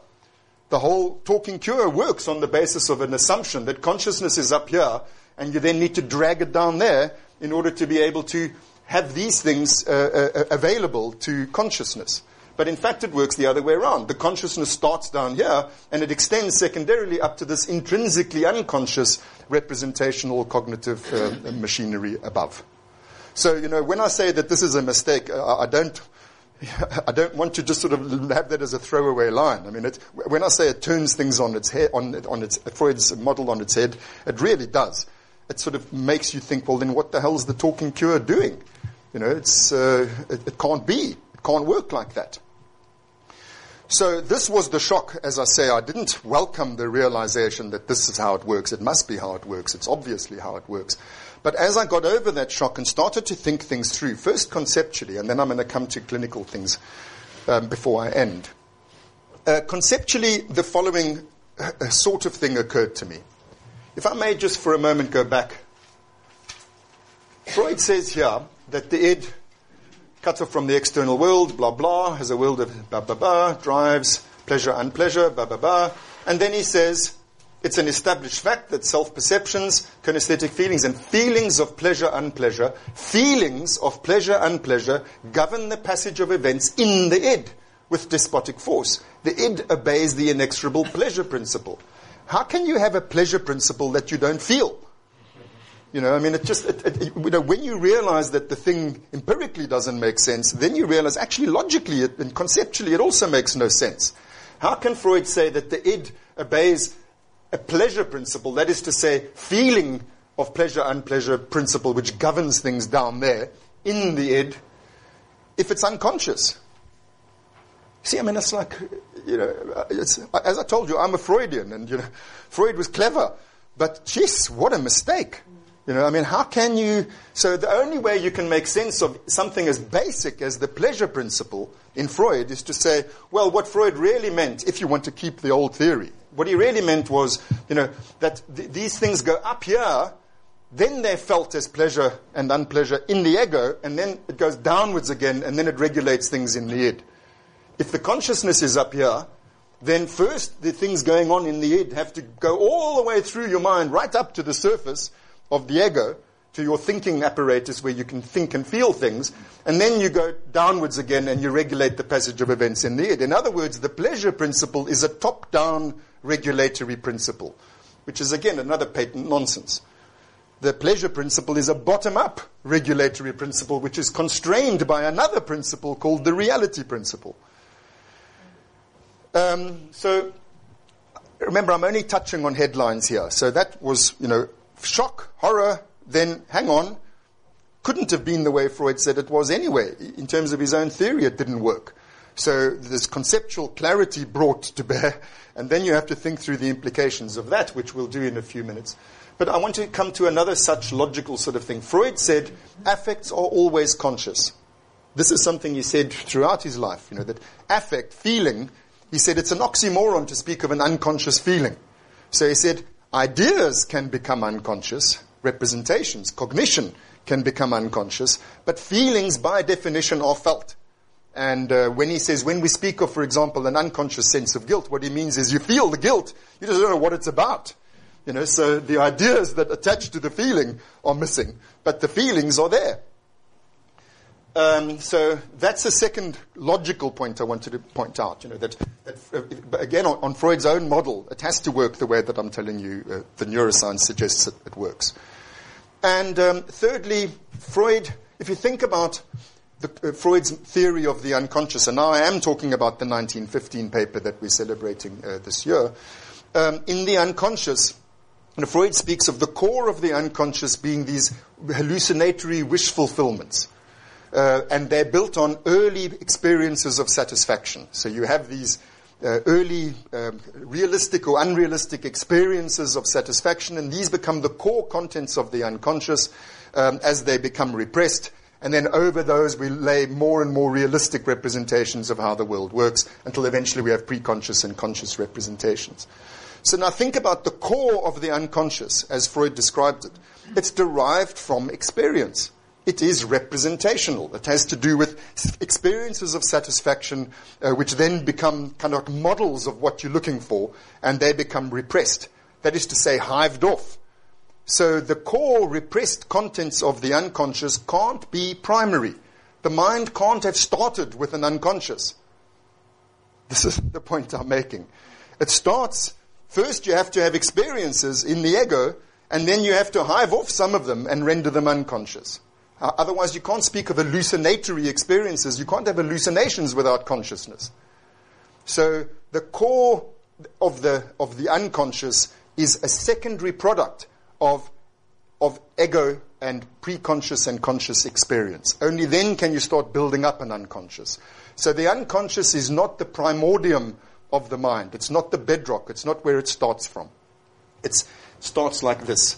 The whole talking cure works on the basis of an assumption that consciousness is up here, and you then need to drag it down there in order to be able to have these things uh, uh, available to consciousness. But in fact, it works the other way around. The consciousness starts down here and it extends secondarily up to this intrinsically unconscious representational cognitive uh, machinery above. So, you know, when I say that this is a mistake, uh, I don't, I don't want to just sort of have that as a throwaway line. I mean, it, when I say it turns things on its head, on, on its, Freud's model on its head, it really does. It sort of makes you think, well, then what the hell is the talking cure doing? You know, it's, uh, it, it can't be. It can't work like that. So this was the shock, as I say. I didn't welcome the realization that this is how it works. It must be how it works. It's obviously how it works. But as I got over that shock and started to think things through, first conceptually, and then I'm going to come to clinical things um, before I end. Uh, conceptually, the following uh, sort of thing occurred to me. If I may just for a moment go back. Freud says here that the id, cuts off from the external world, blah blah, has a world of blah blah blah, drives, pleasure, unpleasure, blah blah blah. And then he says, it's an established fact that self-perceptions, kinesthetic feelings, and feelings of pleasure, unpleasure, feelings of pleasure, unpleasure, govern the passage of events in the id with despotic force. The id obeys the inexorable pleasure principle. How can you have a pleasure principle that you don't feel? You know, I mean, it just, it, it, you know, when you realize that the thing empirically doesn't make sense, then you realize actually logically and conceptually it also makes no sense. How can Freud say that the id obeys a pleasure principle, that is to say, feeling of pleasure, unpleasure principle, which governs things down there in the id, if it's unconscious. See, I mean, it's like, you know, uh, it's, as I told you, I'm a Freudian, and, you know, Freud was clever, but jeez, what a mistake. You know, I mean, how can you? So the only way you can make sense of something as basic as the pleasure principle in Freud is to say, well, what Freud really meant, if you want to keep the old theory, what he really meant was, you know, that th- these things go up here, then they're felt as pleasure and unpleasure in the ego, and then it goes downwards again, and then it regulates things in the id. If the consciousness is up here, then first the things going on in the id have to go all the way through your mind, right up to the surface of the ego, to your thinking apparatus where you can think and feel things, and then you go downwards again and you regulate the passage of events in the id. In other words, the pleasure principle is a top-down regulatory principle, which is again another patent nonsense. The pleasure principle is a bottom up regulatory principle, which is constrained by another principle called the reality principle. Um, so, remember, I'm only touching on headlines here. So that was, you know, shock, horror, then hang on. Couldn't have been the way Freud said it was anyway. In terms of his own theory, it didn't work. So there's conceptual clarity brought to bear, and then you have to think through the implications of that, which we'll do in a few minutes. But I want to come to another such logical sort of thing. Freud said affects are always conscious. This is something he said throughout his life, you know, that affect, feeling, he said it's an oxymoron to speak of an unconscious feeling. So he said ideas can become unconscious, representations, cognition can become unconscious, but feelings by definition are felt. And uh, when he says, when we speak of, for example, an unconscious sense of guilt, what he means is you feel the guilt, you just don't know what it's about. You know, so the ideas that attach to the feeling are missing, but the feelings are there. Um, so that's the second logical point I wanted to point out. You know that, that uh, again on, on, Freud's own model, it has to work the way that I'm telling you. Uh, the neuroscience suggests it, it works. And um, thirdly, Freud. If you think about the, uh, Freud's theory of the unconscious, and now I am talking about the 1915 paper that we're celebrating uh, this year. Um, in the unconscious, and Freud speaks of the core of the unconscious being these hallucinatory wish fulfillments. Uh, and they're built on early experiences of satisfaction. So you have these uh, early um, realistic or unrealistic experiences of satisfaction, and these become the core contents of the unconscious um, as they become repressed. And then over those, we lay more and more realistic representations of how the world works until eventually we have preconscious and conscious representations. So now think about the core of the unconscious, as Freud described it. It's derived from experience. It is representational. It has to do with experiences of satisfaction, uh, which then become kind of models of what you're looking for, and they become repressed. That is to say, hived off. So the core repressed contents of the unconscious can't be primary. The mind can't have started with an unconscious. This is the point I'm making. It starts, first you have to have experiences in the ego, and then you have to hive off some of them and render them unconscious. Uh, otherwise, you can't speak of hallucinatory experiences. You can't have hallucinations without consciousness. So the core of the, of the unconscious is a secondary product of, of ego and preconscious and conscious experience. Only then can you start building up an unconscious. So the unconscious is not the primordium of the mind. It's not the bedrock. It's not where it starts from. It starts like this.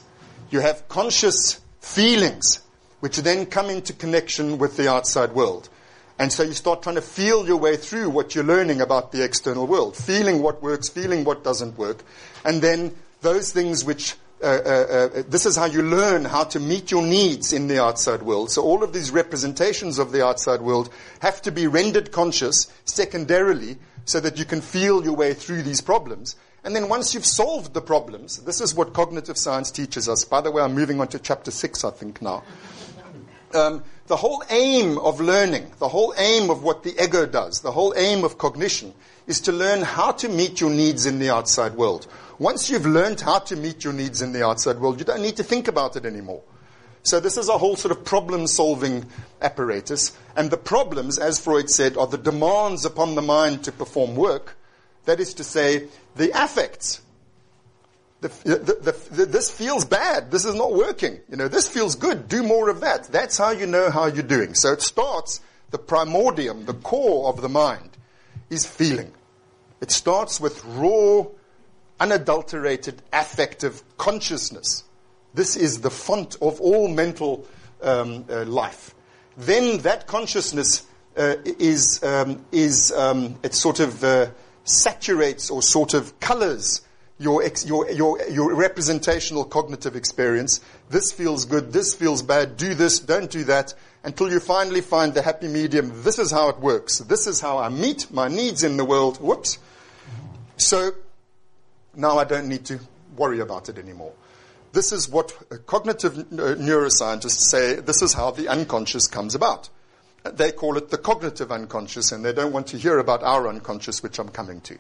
You have conscious feelings, which then come into connection with the outside world. And so you start trying to feel your way through what you're learning about the external world, feeling what works, feeling what doesn't work. And then those things which uh, uh, uh, this is how you learn how to meet your needs in the outside world. So all of these representations of the outside world have to be rendered conscious secondarily so that you can feel your way through these problems. And then once you've solved the problems, this is what cognitive science teaches us. By the way, I'm moving on to chapter six, I think, now. Um, the whole aim of learning, the whole aim of what the ego does, the whole aim of cognition is to learn how to meet your needs in the outside world. Once you've learned how to meet your needs in the outside world, you don't need to think about it anymore. So this is a whole sort of problem solving apparatus. And the problems, as Freud said, are the demands upon the mind to perform work. That is to say, the affects. The, the, the, this feels bad. This is not working. You know, this feels good. Do more of that. That's how you know how you're doing. So it starts, the primordium, the core of the mind, is feeling. It starts with raw, unadulterated, affective consciousness. This is the font of all mental um, uh, life. Then that consciousness uh, is, um, is um, it sort of uh, saturates or sort of colors your, ex, your, your, your representational cognitive experience. This feels good, this feels bad, do this, don't do that, until you finally find the happy medium. This is how it works. This is how I meet my needs in the world. Whoops. So now I don't need to worry about it anymore. This is what cognitive uh, neuroscientists say. This is how the unconscious comes about. They call it the cognitive unconscious, and they don't want to hear about our unconscious, which I'm coming to.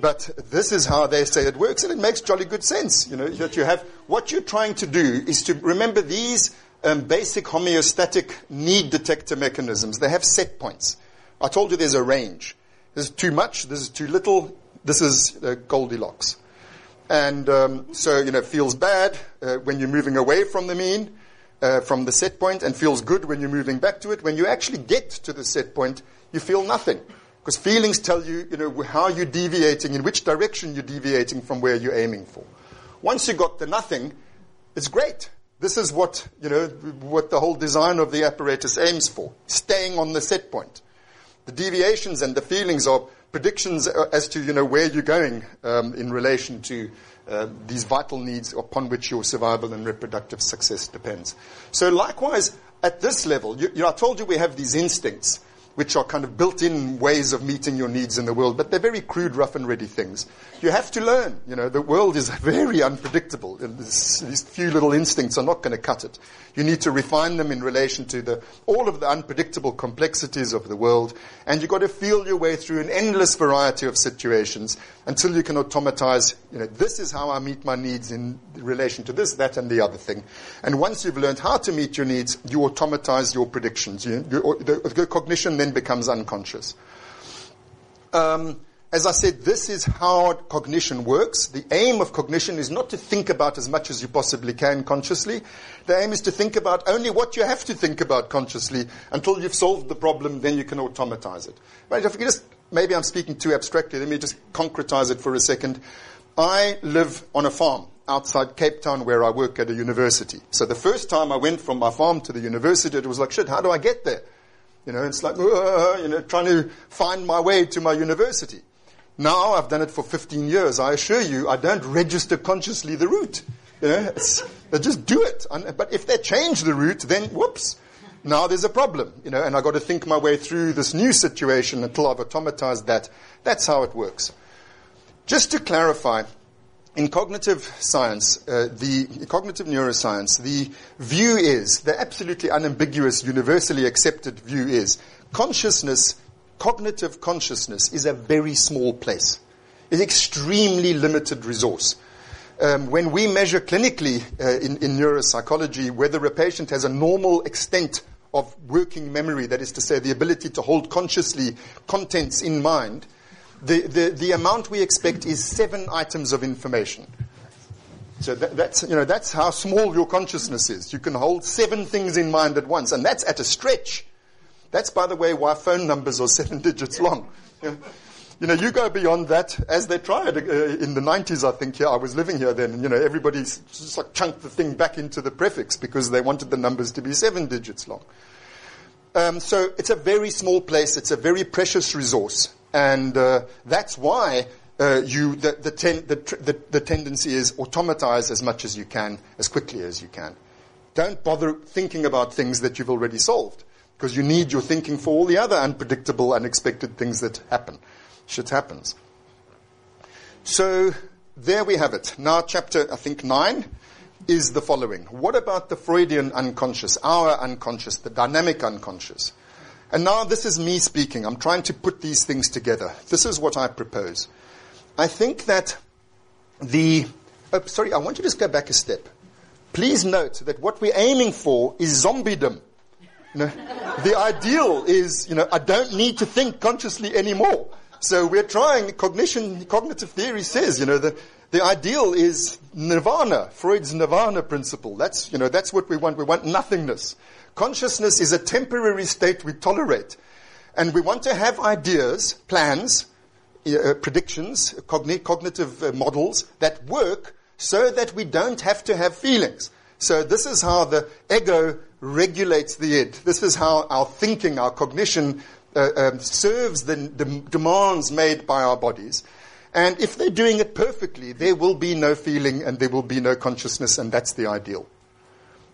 But this is how they say it works, and it makes jolly good sense. You know that you have what you're trying to do is to remember these um, basic homeostatic need detector mechanisms. They have set points. I told you there's a range. There's too much. There's too little. This is uh, Goldilocks. And um, so, you know, it feels bad uh, when you're moving away from the mean, uh, from the set point, and feels good when you're moving back to it. When you actually get to the set point, you feel nothing. Because feelings tell you, you know, how you're deviating, in which direction you're deviating from where you're aiming for. Once you got the nothing, it's great. This is what, you know, what the whole design of the apparatus aims for. Staying on the set point. The deviations and the feelings are predictions as to you know where you're going um, in relation to uh, these vital needs upon which your survival and reproductive success depends. So likewise, at this level, you, you know, I told you we have these instincts which are kind of built-in ways of meeting your needs in the world, but they're very crude, rough and ready things. You have to learn. You know, the world is very unpredictable. And this, these few little instincts are not going to cut it. You need to refine them in relation to the, all of the unpredictable complexities of the world, and you've got to feel your way through an endless variety of situations until you can automatize, you know, this is how I meet my needs in relation to this, that, and the other thing. And once you've learned how to meet your needs, you automatize your predictions. You, you, the, the, cognition then becomes unconscious. Um, as I said, this is how cognition works. The aim of cognition is not to think about as much as you possibly can consciously. The aim is to think about only what you have to think about consciously until you've solved the problem, then you can automatize it. But if you just maybe I'm speaking too abstractly. Let me just concretize it for a second. I live on a farm outside Cape Town where I work at a university. So the first time I went from my farm to the university, it was like, shit, how do I get there? You know, it's like, you know, trying to find my way to my university. Now I've done it for 15 years. I assure you, I don't register consciously the route. You know, just do it. But if they change the route, then whoops, now there's a problem, you know, and I've got to think my way through this new situation until I've automatized that. That's how it works. Just to clarify, in cognitive science, uh, the cognitive neuroscience, the view is, the absolutely unambiguous, universally accepted view is, consciousness, cognitive consciousness is a very small place. It's extremely limited resource. Um, when we measure clinically uh, in, in, neuropsychology whether a patient has a normal extent of working memory, that is to say, the ability to hold consciously contents in mind, the, the, the amount we expect is seven items of information. So that, that's, you know, that's how small your consciousness is. You can hold seven things in mind at once, and that's at a stretch. That's, by the way, why phone numbers are seven digits long. You know, you know, you go beyond that, as they tried uh, in the 90s, I think, here, I was living here then, and, you know, everybody just like chunked the thing back into the prefix because they wanted the numbers to be seven digits long. Um, so it's a very small place, it's a very precious resource, and uh, that's why uh, you, the, the, ten, the, the, the tendency is automatize as much as you can, as quickly as you can. Don't bother thinking about things that you've already solved, because you need your thinking for all the other unpredictable, unexpected things that happen shit happens. So there we have it. Now, chapter, I think, 9 is the following. What about the Freudian unconscious, our unconscious, the dynamic unconscious? And now this is me speaking. I'm trying to put these things together. This is what I propose. I think that the, oh, sorry, I want you to just go back a step. Please note that what we're aiming for is zombiedom. You know, the ideal is, you know, I don't need to think consciously anymore. So we're trying, cognition, cognitive theory says, you know, the, the ideal is nirvana, Freud's nirvana principle. That's, you know, that's what we want. We want nothingness. Consciousness is a temporary state we tolerate. And we want to have ideas, plans, uh, predictions, cogn- cognitive uh, models that work so that we don't have to have feelings. So this is how the ego regulates the id. This is how our thinking, our cognition uh, um, serves the, demands made by our bodies. And if they're doing it perfectly, there will be no feeling and there will be no consciousness, and that's the ideal.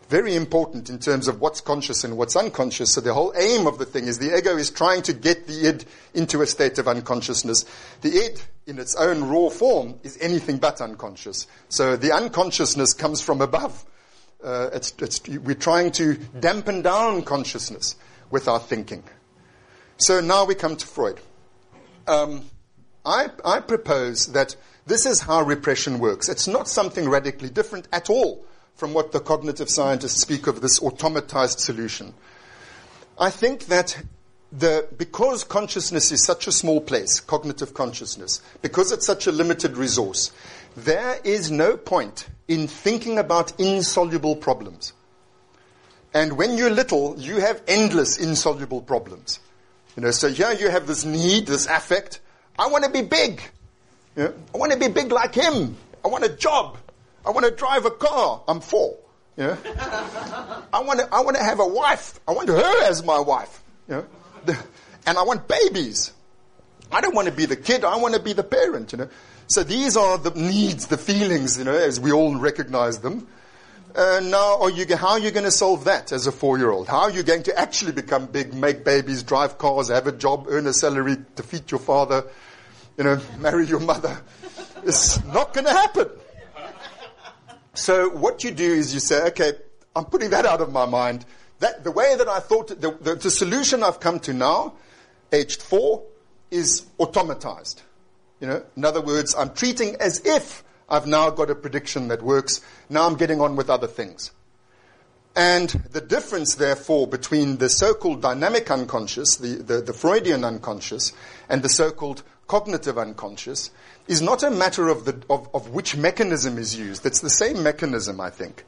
Very important in terms of what's conscious and what's unconscious. So the whole aim of the thing is the ego is trying to get the id into a state of unconsciousness. The id, in its own raw form, is anything but unconscious. So the unconsciousness comes from above. Uh, it's, it's, we're trying to dampen down consciousness with our thinking. So now we come to Freud. Um, I, I propose that this is how repression works. It's not something radically different at all from what the cognitive scientists speak of this automatized solution. I think that the, because consciousness is such a small place, cognitive consciousness, because it's such a limited resource, there is no point in thinking about insoluble problems. And when you're little, you have endless insoluble problems. You know, so here you have this need, this affect. I want to be big. You know, I want to be big like him. I want a job. I want to drive a car. I'm four. You know? I want to, I want to have a wife. I want her as my wife. You know? And I want babies. I don't want to be the kid. I want to be the parent. You know? So these are the needs, the feelings, you know, as we all recognize them. Uh, now, you, how are you going to solve that as a four-year-old? How are you going to actually become big, make babies, drive cars, have a job, earn a salary, defeat your father, you know, marry your mother? It's not going to happen. So what you do is you say, okay, I'm putting that out of my mind. That, the way that I thought, the, the, the solution I've come to now, aged four, is automatized. You know, in other words, I'm treating as if I've now got a prediction that works. Now I'm getting on with other things. And the difference, therefore, between the so-called dynamic unconscious, the, the, the, Freudian unconscious, and the so-called cognitive unconscious is not a matter of, the, of, of which mechanism is used. It's the same mechanism, I think.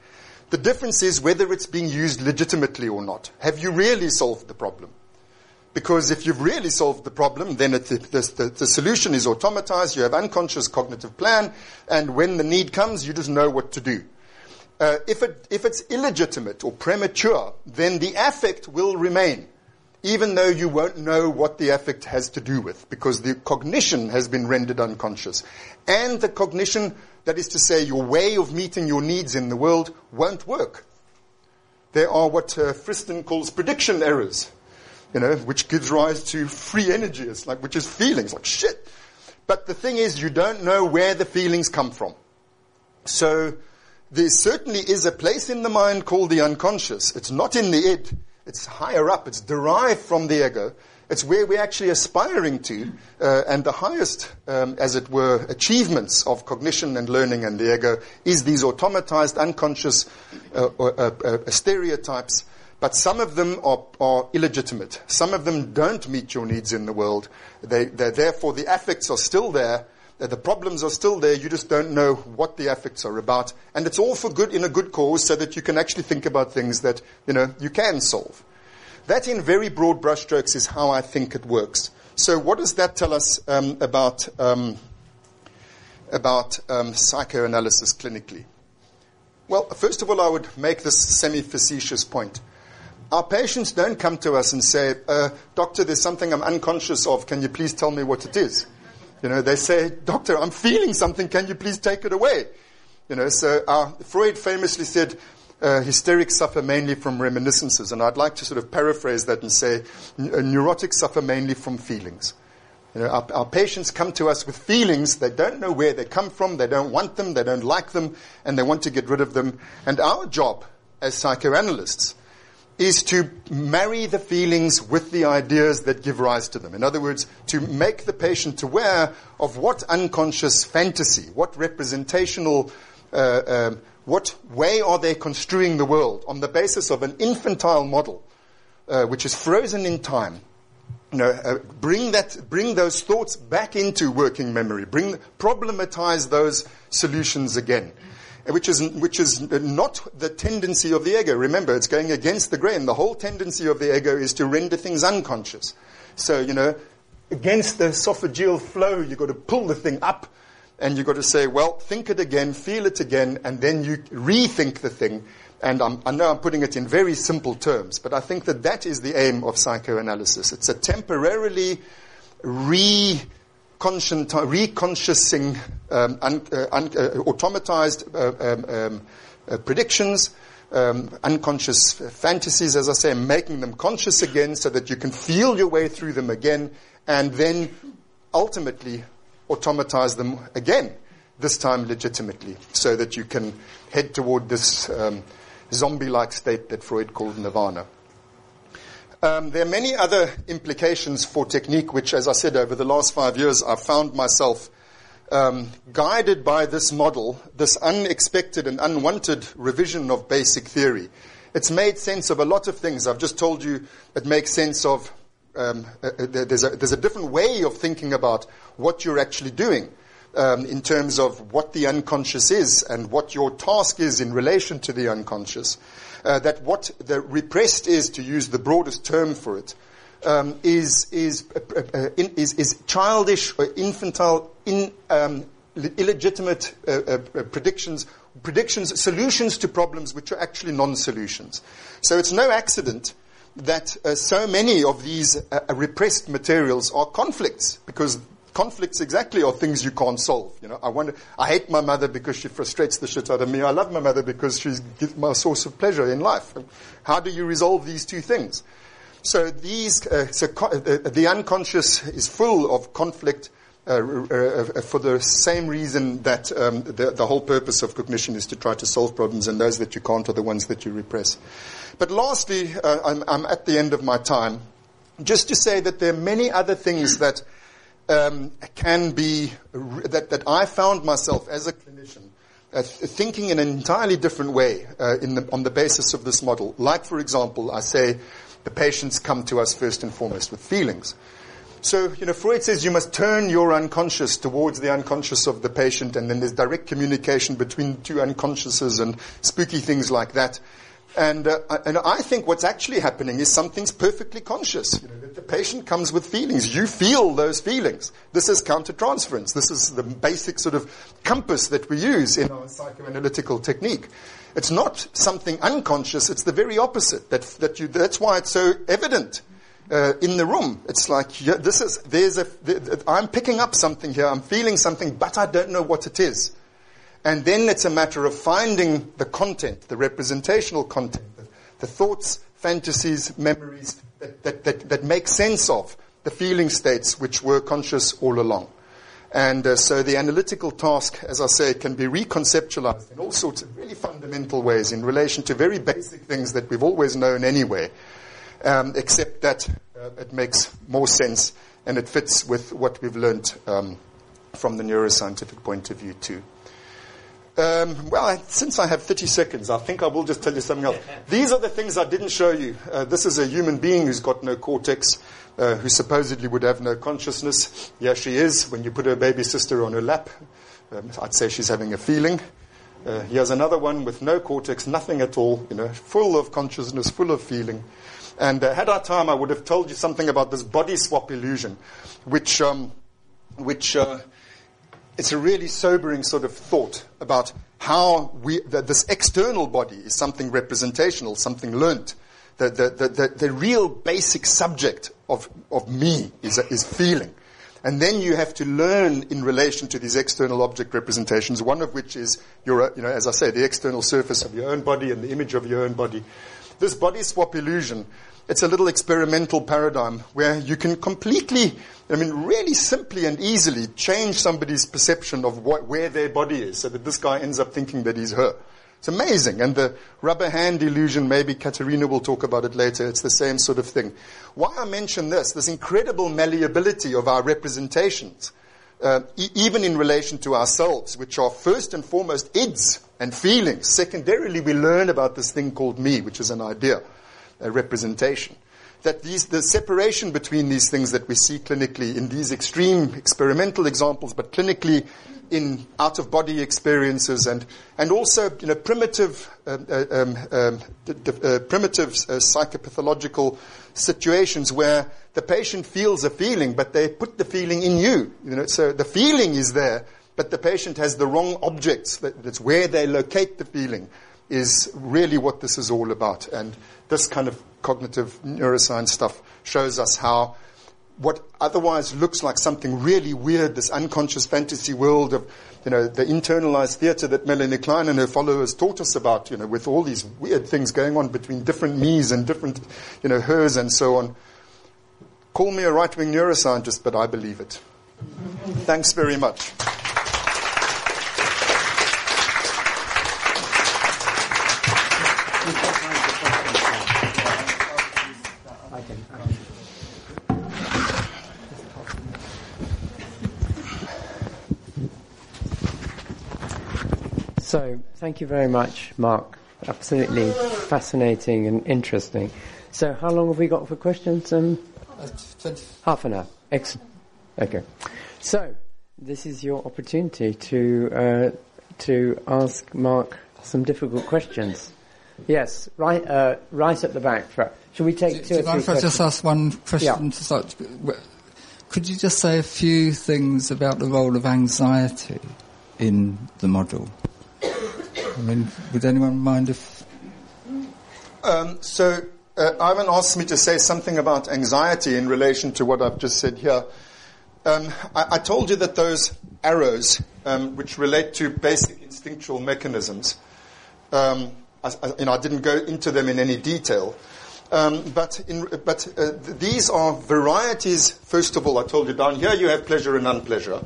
The difference is whether it's being used legitimately or not. Have you really solved the problem? Because if you've really solved the problem, then it, the, the, the, solution is automatized. You have unconscious cognitive plan, and when the need comes, you just know what to do. Uh, if, it, if it's illegitimate or premature, then the affect will remain, even though you won't know what the affect has to do with, because the cognition has been rendered unconscious. And the cognition, that is to say, your way of meeting your needs in the world, won't work. There are what uh, Friston calls prediction errors you know, which gives rise to free energy. It's like, which is feelings, like shit. But the thing is, you don't know where the feelings come from. So, there certainly is a place in the mind called the unconscious. It's not in the id. It's higher up. It's derived from the ego. It's where we're actually aspiring to, uh, and the highest, um, as it were, achievements of cognition and learning and the ego is these automatized, unconscious uh, uh, uh stereotypes but some of them are, are, illegitimate. Some of them don't meet your needs in the world. They're therefore, the affects are still there. The problems are still there. You just don't know what the affects are about. And it's all for good in a good cause so that you can actually think about things that, you know, you can solve. That in very broad brushstrokes is how I think it works. So what does that tell us um, about, um, about um, psychoanalysis clinically? Well, first of all, I would make this semi-facetious point. Our patients don't come to us and say, uh, Doctor, there's something I'm unconscious of. Can you please tell me what it is? You know, they say, Doctor, I'm feeling something. Can you please take it away? You know, so Freud famously said, uh, hysterics suffer mainly from reminiscences. And I'd like to sort of paraphrase that and say, uh, neurotics suffer mainly from feelings. You know, our, our, patients come to us with feelings. They don't know where they come from. They don't want them. They don't like them. And they want to get rid of them. And our job as psychoanalysts is to marry the feelings with the ideas that give rise to them. In other words, to make the patient aware of what unconscious fantasy, what representational, uh, um, what way are they construing the world on the basis of an infantile model, uh, which is frozen in time, you know, uh, bring that, bring those thoughts back into working memory. Bring, problematize those solutions again, which is which is not the tendency of the ego. Remember, it's going against the grain. The whole tendency of the ego is to render things unconscious. So you know, against the esophageal flow, you've got to pull the thing up, and you've got to say, well, think it again, feel it again, and then you rethink the thing and I'm, i know I'm putting it in very simple terms, but I think that that is the aim of psychoanalysis. It's a temporarily reconsciousing, um, un, uh, un, uh, automatized uh, um, um, uh, predictions, um, unconscious fantasies, as I say, making them conscious again so that you can feel your way through them again, and then ultimately automatize them again, this time legitimately, so that you can head toward this um, zombie-like state that Freud called nirvana. Um, there are many other implications for technique, which, as I said, over the last five years, I've found myself um, guided by this model, this unexpected and unwanted revision of basic theory. It's made sense of a lot of things. I've just told you it makes sense of um, uh, uh there's, a, there's a different way of thinking about what you're actually doing um, in terms of what the unconscious is and what your task is in relation to the unconscious. Uh, that what the repressed is, to use the broadest term for it, um, is is, uh, uh, in, is, is childish or infantile, in, um, illegitimate uh, uh, predictions, predictions, solutions to problems which are actually non-solutions. So it's no accident that uh, so many of these repressed materials are conflicts because conflicts exactly are things you can't solve. You know, I wonder, I hate my mother because she frustrates the shit out of me. I love my mother because she's my source of pleasure in life. How do you resolve these two things? So these, uh, so co- uh, the unconscious is full of conflict. Uh, uh, uh, for the same reason that um, the, the, whole purpose of cognition is to try to solve problems, and those that you can't are the ones that you repress. But lastly, uh, I'm, I'm, at the end of my time. Just to say that there are many other things that um, can be that, that I found myself as a clinician uh, thinking in an entirely different way uh, the, on the basis of this model. Like, for example, I say the patients come to us first and foremost with feelings. So, you know, Freud says you must turn your unconscious towards the unconscious of the patient, and then there's direct communication between two unconsciouses and spooky things like that. And, uh, and I think what's actually happening is something's perfectly conscious. You know, the patient comes with feelings. You feel those feelings. This is countertransference. This is the basic sort of compass that we use in our psychoanalytical technique. It's not something unconscious. It's the very opposite. That, that you, that's why it's so evident uh, in the room. It's like yeah, this is there's a. I'm picking up something here. I'm feeling something, but I don't know what it is. And then it's a matter of finding the content, the representational content, the, the thoughts, fantasies, memories that, that, that, that, make sense of the feeling states which were conscious all along. And uh, so the analytical task, as I say, can be reconceptualized in all sorts of really fundamental ways in relation to very basic things that we've always known anyway, um, except that uh, it makes more sense and it fits with what we've learned um, from the neuroscientific point of view too. Um, well, I, since I have 30 seconds, I think I will just tell you something else. These are the things I didn't show you. Uh, this is a human being who's got no cortex, uh, who supposedly would have no consciousness. Yeah, she is. When you put her baby sister on her lap, um, I'd say she's having a feeling. Uh, here's another one with no cortex, nothing at all, you know, full of consciousness, full of feeling. And uh, had I time, I would have told you something about this body swap illusion, which, um, which uh, it's a really sobering sort of thought about how we, that this external body is something representational, something learnt. The, the, the, the, the real basic subject of, of me is, is feeling. And then you have to learn in relation to these external object representations, one of which is your, you know, as I say, the external surface of your own body and the image of your own body. This body swap illusion it's a little experimental paradigm where you can completely, I mean, really simply and easily change somebody's perception of what, where their body is so that this guy ends up thinking that he's her. It's amazing. And the rubber hand illusion, maybe Katerina will talk about it later. It's the same sort of thing. Why I mention this, this incredible malleability of our representations, uh, e- even in relation to ourselves, which are first and foremost ids and feelings. Secondarily, we learn about this thing called me, which is an idea, a representation. That these, the separation between these things that we see clinically in these extreme experimental examples, but clinically in out of body experiences and, and also you know, primitive, um, um, um, d- d- uh, primitive uh, psychopathological situations where the patient feels a feeling, but they put the feeling in you. you know, so the feeling is there, but the patient has the wrong objects. That, that's where they locate the feeling is really what this is all about. And this kind of cognitive neuroscience stuff shows us how what otherwise looks like something really weird, this unconscious fantasy world of, you know, the internalized theater that Melanie Klein and her followers taught us about, you know, with all these weird things going on between different me's and different, you know, hers and so on. Call me a right-wing neuroscientist, but I believe it. Thanks very much. So, thank you very much, Mark. Absolutely fascinating and interesting. So, how long have we got for questions? Um, half an hour. Excellent. Okay. So, this is your opportunity to uh, to ask Mark some difficult questions. Yes, right, uh, right at the back. Should we take do, two or three questions? Just ask one question Yeah. to start? Could you just say a few things about the role of anxiety in the model? I mean, would anyone mind if? Um, so, uh, Ivan asked me to say something about anxiety in relation to what I've just said here. Um, I, I told you that those arrows, um, which relate to basic instinctual mechanisms, um, I, I, you know, I didn't go into them in any detail. Um, but in, but uh, th- these are varieties. First of all, I told you down here you have pleasure and unpleasure,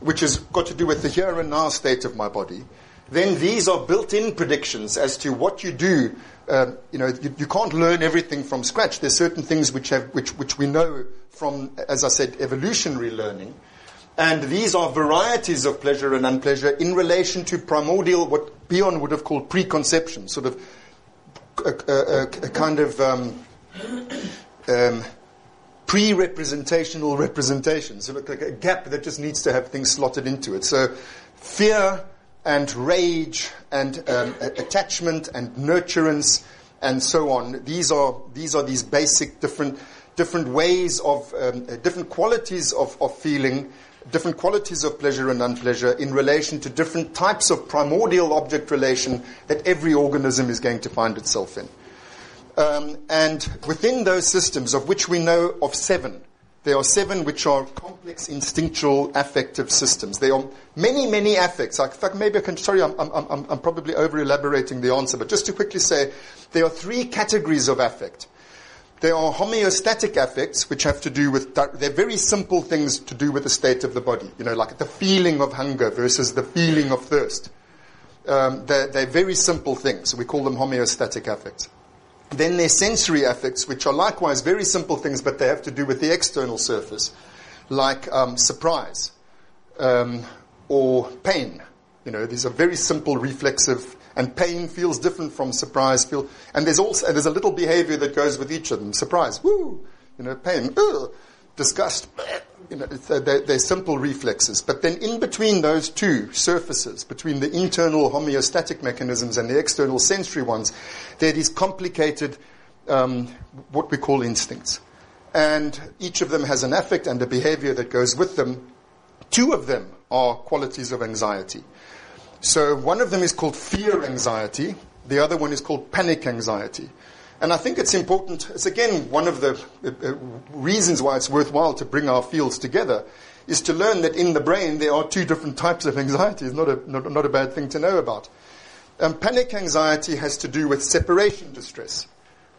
which has got to do with the here and now state of my body. Then these are built-in predictions as to what you do. Um, you know, you, you can't learn everything from scratch. There's certain things which have which which we know from, as I said, evolutionary learning. And these are varieties of pleasure and unpleasure in relation to primordial, what Bion would have called preconception, sort of a, a, a kind of um, um, pre-representational representation, of like a gap that just needs to have things slotted into it. So fear and rage and um, attachment and nurturance and so on. These are these are these basic different different ways of um, uh, different qualities of, of feeling, different qualities of pleasure and unpleasure in relation to different types of primordial object relation that every organism is going to find itself in. Um, and within those systems, of which we know of seven, there are seven which are complex instinctual affective systems. There are many, many affects. In fact, maybe I can, sorry, I'm, I'm, I'm, probably over elaborating the answer, but just to quickly say, there are three categories of affect. There are homeostatic affects, which have to do with, they're very simple things to do with the state of the body. You know, like the feeling of hunger versus the feeling of thirst. Um, they're, they're very simple things. We call them homeostatic affects. Then there's sensory affects, which are likewise very simple things, but they have to do with the external surface, like um, surprise um, or pain. You know, these are very simple reflexive, and pain feels different from surprise. Feel, and there's also there's a little behavior that goes with each of them. Surprise, woo, you know, pain, ugh, disgust. You know, uh, they're, they're simple reflexes. But then in between those two surfaces, between the internal homeostatic mechanisms and the external sensory ones, there are these complicated, um, what we call instincts. And each of them has an affect and a behavior that goes with them. Two of them are qualities of anxiety. So one of them is called fear anxiety. The other one is called panic anxiety. And I think it's important, it's again one of the uh, uh, reasons why it's worthwhile to bring our fields together, is to learn that in the brain there are two different types of anxiety. It's not a, not, not a bad thing to know about. Um, panic anxiety has to do with separation distress.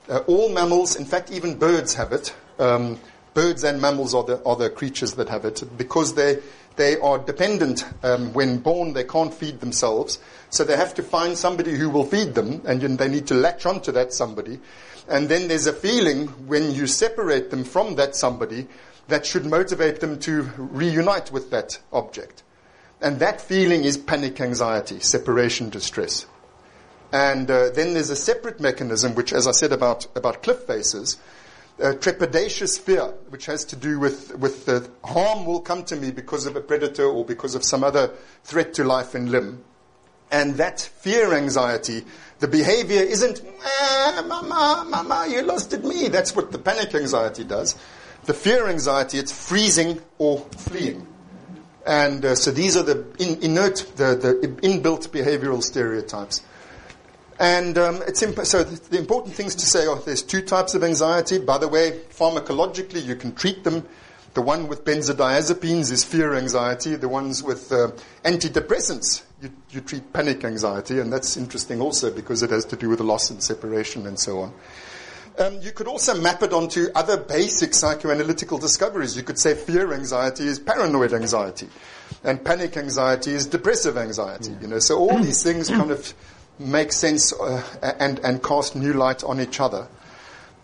Uh, all mammals, in fact, even birds have it. Um, birds and mammals are the, are the creatures that have it because they, they are dependent. Um, when born, they can't feed themselves. So they have to find somebody who will feed them, and they need to latch onto that somebody. And then there's a feeling when you separate them from that somebody that should motivate them to reunite with that object. And that feeling is panic anxiety, separation distress. And uh, then there's a separate mechanism, which, as I said about, about cliff faces, uh, trepidatious fear, which has to do with, with the harm will come to me because of a predator or because of some other threat to life and limb. And that fear anxiety, the behavior isn't, ah, mama, mama, you lost at me. That's what the panic anxiety does. The fear anxiety, it's freezing or fleeing. And uh, so these are the in, inert, the, the inbuilt behavioral stereotypes. And um, it's imp- so the, the, important things to say are there's two types of anxiety. By the way, pharmacologically, you can treat them. The one with benzodiazepines is fear anxiety. The ones with uh, antidepressants, you, you treat panic anxiety. And that's interesting also because it has to do with the loss and separation and so on. Um, you could also map it onto other basic psychoanalytical discoveries. You could say fear anxiety is paranoid anxiety, and panic anxiety is depressive anxiety. You know, so all these things kind of make sense uh, and and cast new light on each other.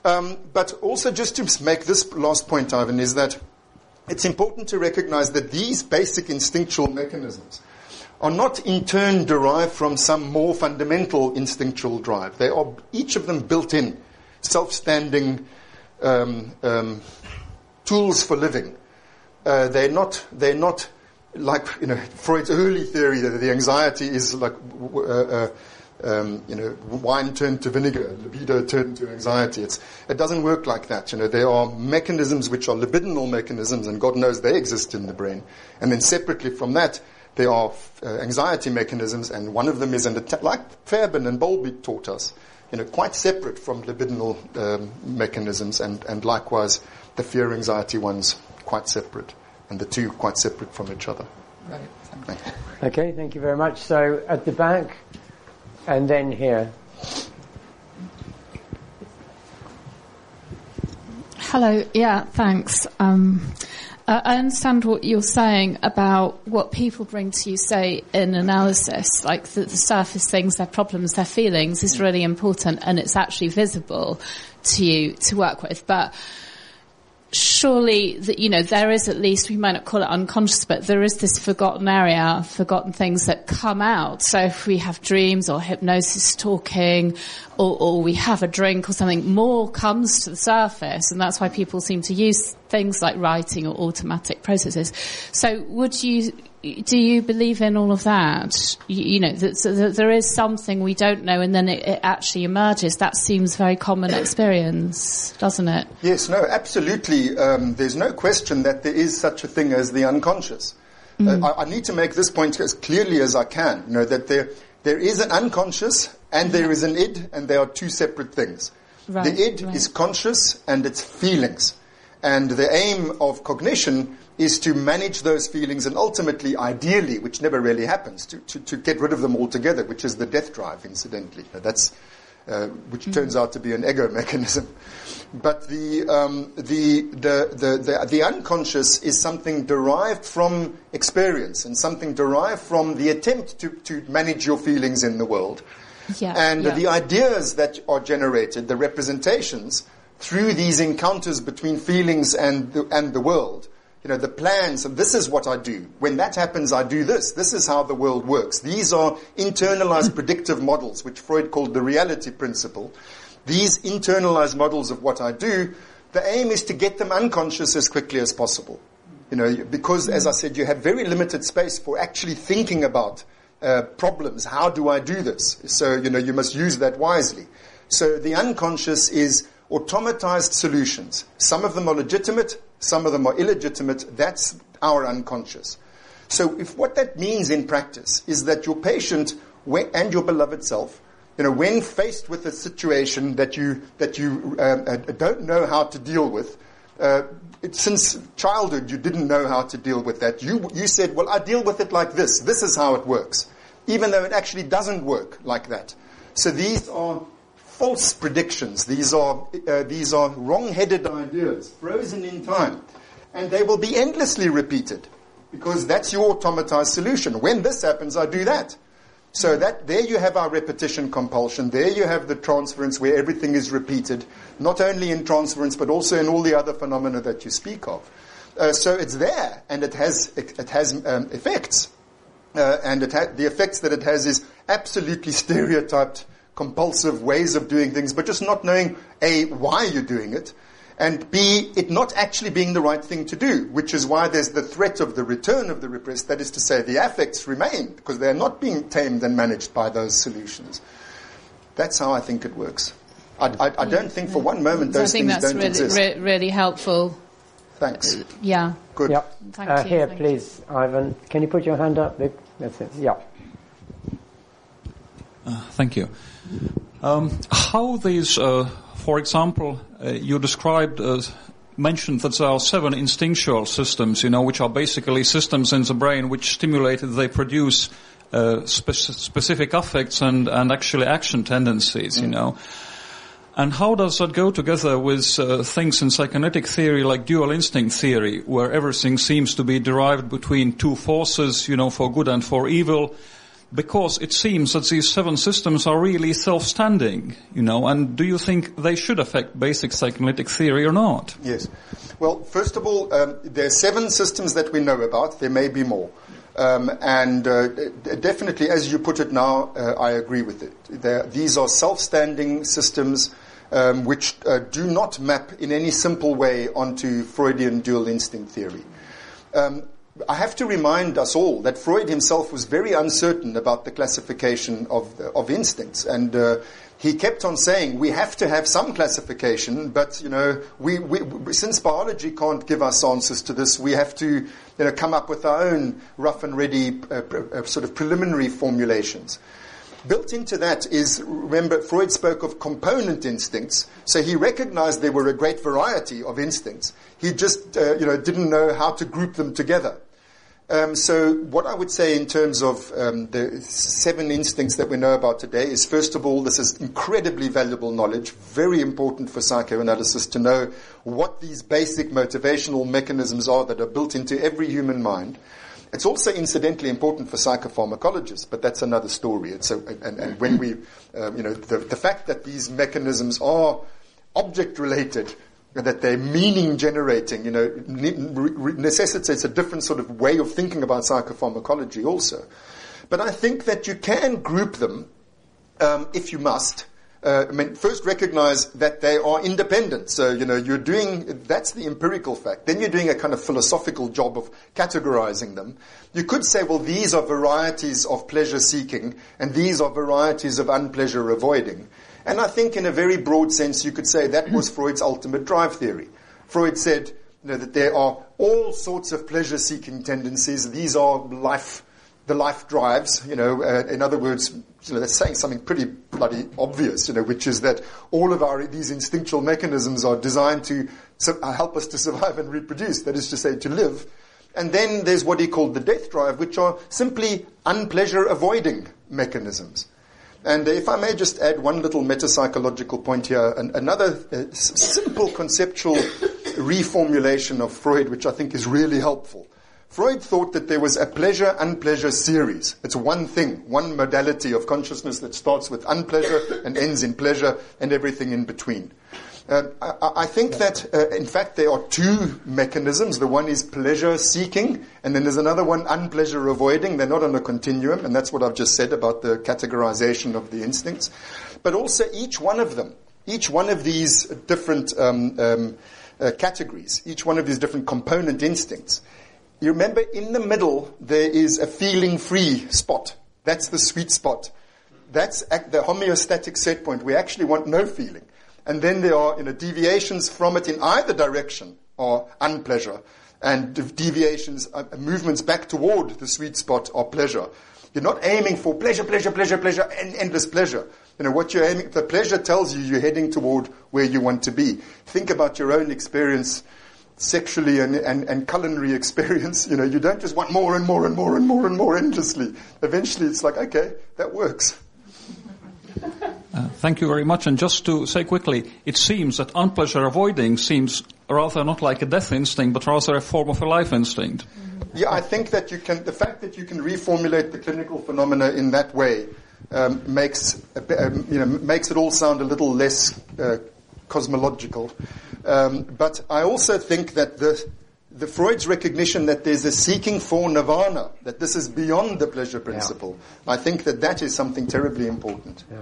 Um, but also, just to make this last point, Ivan, is that it's important to recognize that these basic instinctual mechanisms are not in turn derived from some more fundamental instinctual drive. They are each of them built in self-standing um, um, tools for living. Uh, they're not. They're not like you know Freud's early theory that the anxiety is like uh, uh, um, you know wine turned to vinegar, libido turned to anxiety. It's, it doesn't work like that. You know there are mechanisms which are libidinal mechanisms, and God knows they exist in the brain. And then separately from that, there are uh, anxiety mechanisms, and one of them is an attack, like Fairbairn and Bowlby taught us you know, quite separate from libidinal um, mechanisms, and, and likewise the fear anxiety ones quite separate, and the two quite separate from each other. Right. Thank you. Okay, thank you very much. So at the back, and then here. Hello. Yeah, thanks. Um, I understand what you're saying about what people bring to you, say, in analysis, like the, the surface things, their problems, their feelings, is really important and it's actually visible to you to work with. But surely that you know there is at least we might not call it unconscious but there is this forgotten area forgotten things that come out. So if we have dreams or hypnosis talking or, or, we have a drink or something more comes to the surface. And that's why people seem to use things like writing or automatic processes. So would you do you believe in all of that? You, you know, that, that, there is something we don't know and then it, it, actually emerges. That seems very common experience, doesn't it? Yes, no, absolutely. Um, there's no question that there is such a thing as the unconscious. Mm. Uh, I, I, need to make this point as clearly as I can. You know, that there, there is an unconscious and there is an id and they are two separate things. Right, the id right. is conscious and it's feelings. And the aim of cognition is to manage those feelings and ultimately, ideally, which never really happens, to, to, to get rid of them altogether, which is the death drive, incidentally. That's, uh, which mm-hmm. turns out to be an ego mechanism. But the, um, the, the, the, the, the unconscious is something derived from experience and something derived from the attempt to, to manage your feelings in the world. Yeah, and yeah. the ideas that are generated, the representations, through these encounters between feelings and the, and the world, you know, the plans, and this is what I do. When that happens, I do this. This is how the world works. These are internalized predictive models, which Freud called the reality principle. These internalized models of what I do, the aim is to get them unconscious as quickly as possible. You know, because as I said, you have very limited space for actually thinking about uh, problems. How do I do this? So, you know, you must use that wisely. So the unconscious is automatized solutions. Some of them are legitimate, some of them are illegitimate. That's our unconscious. So if what that means in practice is that your patient and your beloved self, you know, when faced with a situation that you that you uh, uh, don't know how to deal with, uh, it, since childhood you didn't know how to deal with that. You you said, well, I deal with it like this. This is how it works, even though it actually doesn't work like that. So these are false predictions. These are, uh, these are wrong-headed ideas, frozen in time. And they will be endlessly repeated because that's your automatized solution. When this happens, I do that. So that there you have our repetition compulsion. There you have the transference where everything is repeated, not only in transference but also in all the other phenomena that you speak of. Uh, so it's there, and it has it, it has um, effects, uh, and ha- the effects that it has is absolutely stereotyped, compulsive ways of doing things, but just not knowing a why you're doing it, and B, it not actually being the right thing to do, which is why there's the threat of the return of the repressed, that is to say, the affects remain, because they're not being tamed and managed by those solutions. That's how I think it works. I, I, I don't think for one moment those so I think things that's don't really, exist. re- really helpful. Thanks. Yeah. Good. Yep. Thank uh, you, Here, thank please, Ivan. Can you put your hand up? Vic? That's it. Yeah. Thank you. Um, how these, uh, for example, uh, you described, uh, mentioned that there are seven instinctual systems, you know, which are basically systems in the brain which stimulated, they produce uh, spe- specific affects and, and actually action tendencies, you know. And how does that go together with uh, things in psychoanalytic theory like dual instinct theory, where everything seems to be derived between two forces, you know, for good and for evil? Because it seems that these seven systems are really self-standing, you know, and do you think they should affect basic psychoanalytic theory or not? Yes. Well, first of all, um, there are seven systems that we know about. There may be more. Um, and uh, definitely, as you put it now, uh, I agree with it. They're, these are self-standing systems um, which uh, do not map in any simple way onto Freudian dual instinct theory. Um, I have to remind us all that Freud himself was very uncertain about the classification of, of instincts, and uh, he kept on saying we have to have some classification, but you know, we, we, since biology can't give us answers to this, we have to you know come up with our own rough and ready uh, uh, sort of preliminary formulations. Built into that is, remember, Freud spoke of component instincts, so he recognized there were a great variety of instincts. He just, uh, you know, didn't know how to group them together. Um, so, what I would say in terms of um, the seven instincts that we know about today is, first of all, this is incredibly valuable knowledge, very important for psychoanalysis to know what these basic motivational mechanisms are that are built into every human mind. It's also incidentally important for psychopharmacologists, but that's another story. It's a, and, and when we, um, you know, the, the fact that these mechanisms are object related that they're meaning generating, you know, necessitates a different sort of way of thinking about psychopharmacology also. But I think that you can group them, um, if you must. Uh, I mean, first recognize that they are independent. So, you know, you're doing, that's the empirical fact. Then you're doing a kind of philosophical job of categorizing them. You could say, well, these are varieties of pleasure seeking, and these are varieties of unpleasure avoiding. And I think in a very broad sense, you could say that was Freud's ultimate drive theory. Freud said, you know, that there are all sorts of pleasure-seeking tendencies. These are life, the life drives. You know, uh, in other words, you know, that's saying something pretty bloody obvious. You know, which is that all of our these instinctual mechanisms are designed to su- uh, help us to survive and reproduce. That is to say, to live. And then there's what he called the death drive, which are simply unpleasure-avoiding mechanisms. And if I may just add one little metapsychological point here, an, another uh, simple conceptual reformulation of Freud, which I think is really helpful. Freud thought that there was a pleasure unpleasure series. It's one thing, one modality of consciousness that starts with unpleasure and ends in pleasure and everything in between. Uh, I, I, think that, uh, in fact, there are two mechanisms. The one is pleasure seeking, and then there's another one, unpleasure avoiding. They're not on a continuum, and that's what I've just said about the categorization of the instincts. But also, each one of them, each one of these different um, um, uh, categories, each one of these different component instincts, you remember in the middle there is a feeling free spot. That's the sweet spot. That's the homeostatic set point. We actually want no feeling. And then there are you know, deviations from it in either direction are unpleasure, and deviations, uh, movements back toward the sweet spot are pleasure. You're not aiming for pleasure, pleasure, pleasure, pleasure, and endless pleasure. You know, what you're aiming, the pleasure tells you you're heading toward where you want to be. Think about your own experience sexually and, and, and culinary experience. You know, you don't just want more and more and more and more and more endlessly. Eventually it's like, okay, that works. Uh, thank you very much. And just to say quickly, it seems that unpleasure avoiding seems rather not like a death instinct, but rather a form of a life instinct. Yeah, I think that you can, the fact that you can reformulate the clinical phenomena in that way um, makes, um, you know, makes it all sound a little less uh, cosmological. Um, but I also think that the, the Freud's recognition that there's a seeking for nirvana, that this is beyond the pleasure principle, yeah. I think that that is something terribly important. Yeah.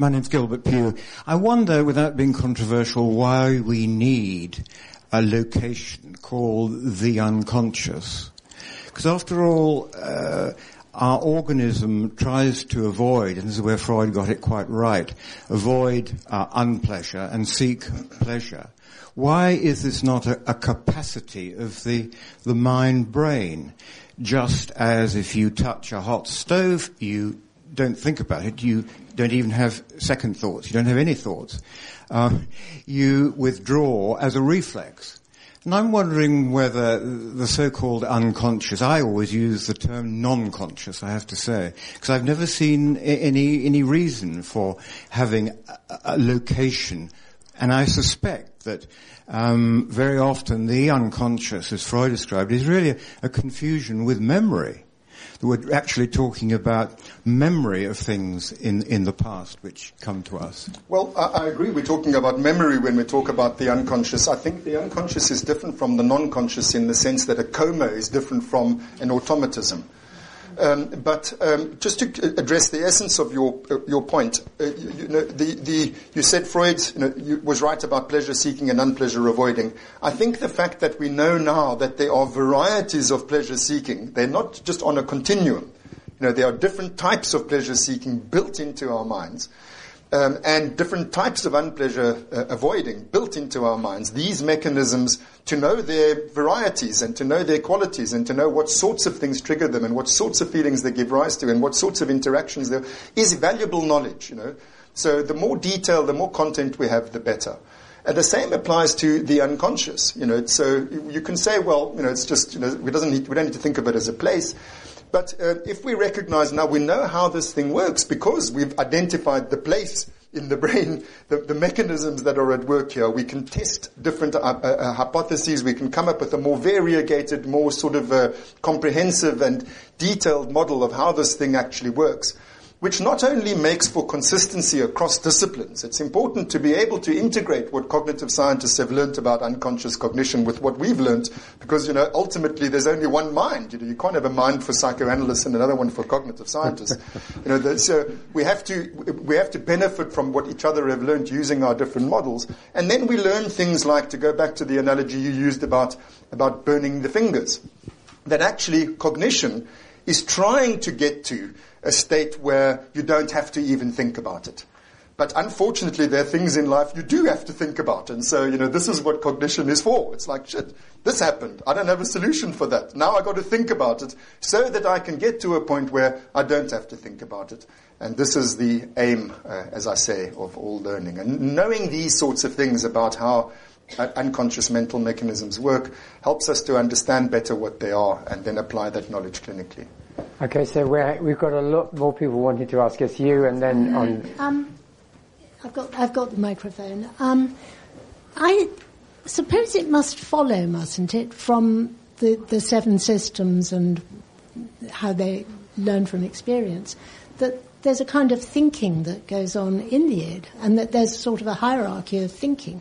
My name's Gilbert Pugh. I wonder, without being controversial, why we need a location called the unconscious. Because after all, uh, our organism tries to avoid, and this is where Freud got it quite right, avoid uh, unpleasure and seek pleasure. Why is this not a, a capacity of the, the mind-brain? Just as if you touch a hot stove, you don't think about it. You don't even have second thoughts. You don't have any thoughts. Uh, you withdraw as a reflex. And I'm wondering whether the so-called unconscious, I always use the term non-conscious, I have to say, because I've never seen any, any reason for having a, a location. And I suspect that um, very often the unconscious, as Freud described, is really a, a confusion with memory we're actually talking about memory of things in, in the past which come to us. Well, I, I, agree. We're talking about memory when we talk about the unconscious. I think the unconscious is different from the non-conscious in the sense that a coma is different from an automatism. Um, but um, just to address the essence of your uh, your point, uh, you, know, you said Freud you know, was right about pleasure seeking and unpleasure avoiding. I think the fact that we know now that there are varieties of pleasure seeking, they're not just on a continuum. You know, there are different types of pleasure seeking built into our minds um, and different types of unpleasure uh, avoiding built into our minds, these mechanisms to know their varieties and to know their qualities and to know what sorts of things trigger them and what sorts of feelings they give rise to and what sorts of interactions there is valuable knowledge, you know. So the more detail, the more content we have, the better. And the same applies to the unconscious, you know. So you can say, well, you know, it's just, you know, we, doesn't need, we don't need to think of it as a place. But uh, if we recognize now, we know how this thing works because we've identified the place in the brain, the, the mechanisms that are at work here. We can test different uh, uh, uh hypotheses. We can come up with a more variegated, more sort of uh, comprehensive and detailed model of how this thing actually works which not only makes for consistency across disciplines, it's important to be able to integrate what cognitive scientists have learned about unconscious cognition with what we've learned, because, you know, ultimately there's only one mind. You know, you can't have a mind for psychoanalysts and another one for cognitive scientists. you know, so we have to, we have to benefit from what each other have learned using our different models. And then we learn things like, to go back to the analogy you used about, about burning the fingers, that actually cognition is trying to get to a state where you don't have to even think about it. But unfortunately, there are things in life you do have to think about. And so, you know, this is what cognition is for. It's like, shit, this happened. I don't have a solution for that. Now i got to think about it so that I can get to a point where I don't have to think about it. And this is the aim, uh, as I say, of all learning. And knowing these sorts of things about how uh, unconscious mental mechanisms work helps us to understand better what they are and then apply that knowledge clinically. Okay, so we have got a lot more people wanting to ask us. You and then on. Um, I've got I've got the microphone. Um, I suppose it must follow, mustn't it, from the, the seven systems and how they learn from experience, that there's a kind of thinking that goes on in the id, and that there's sort of a hierarchy of thinking.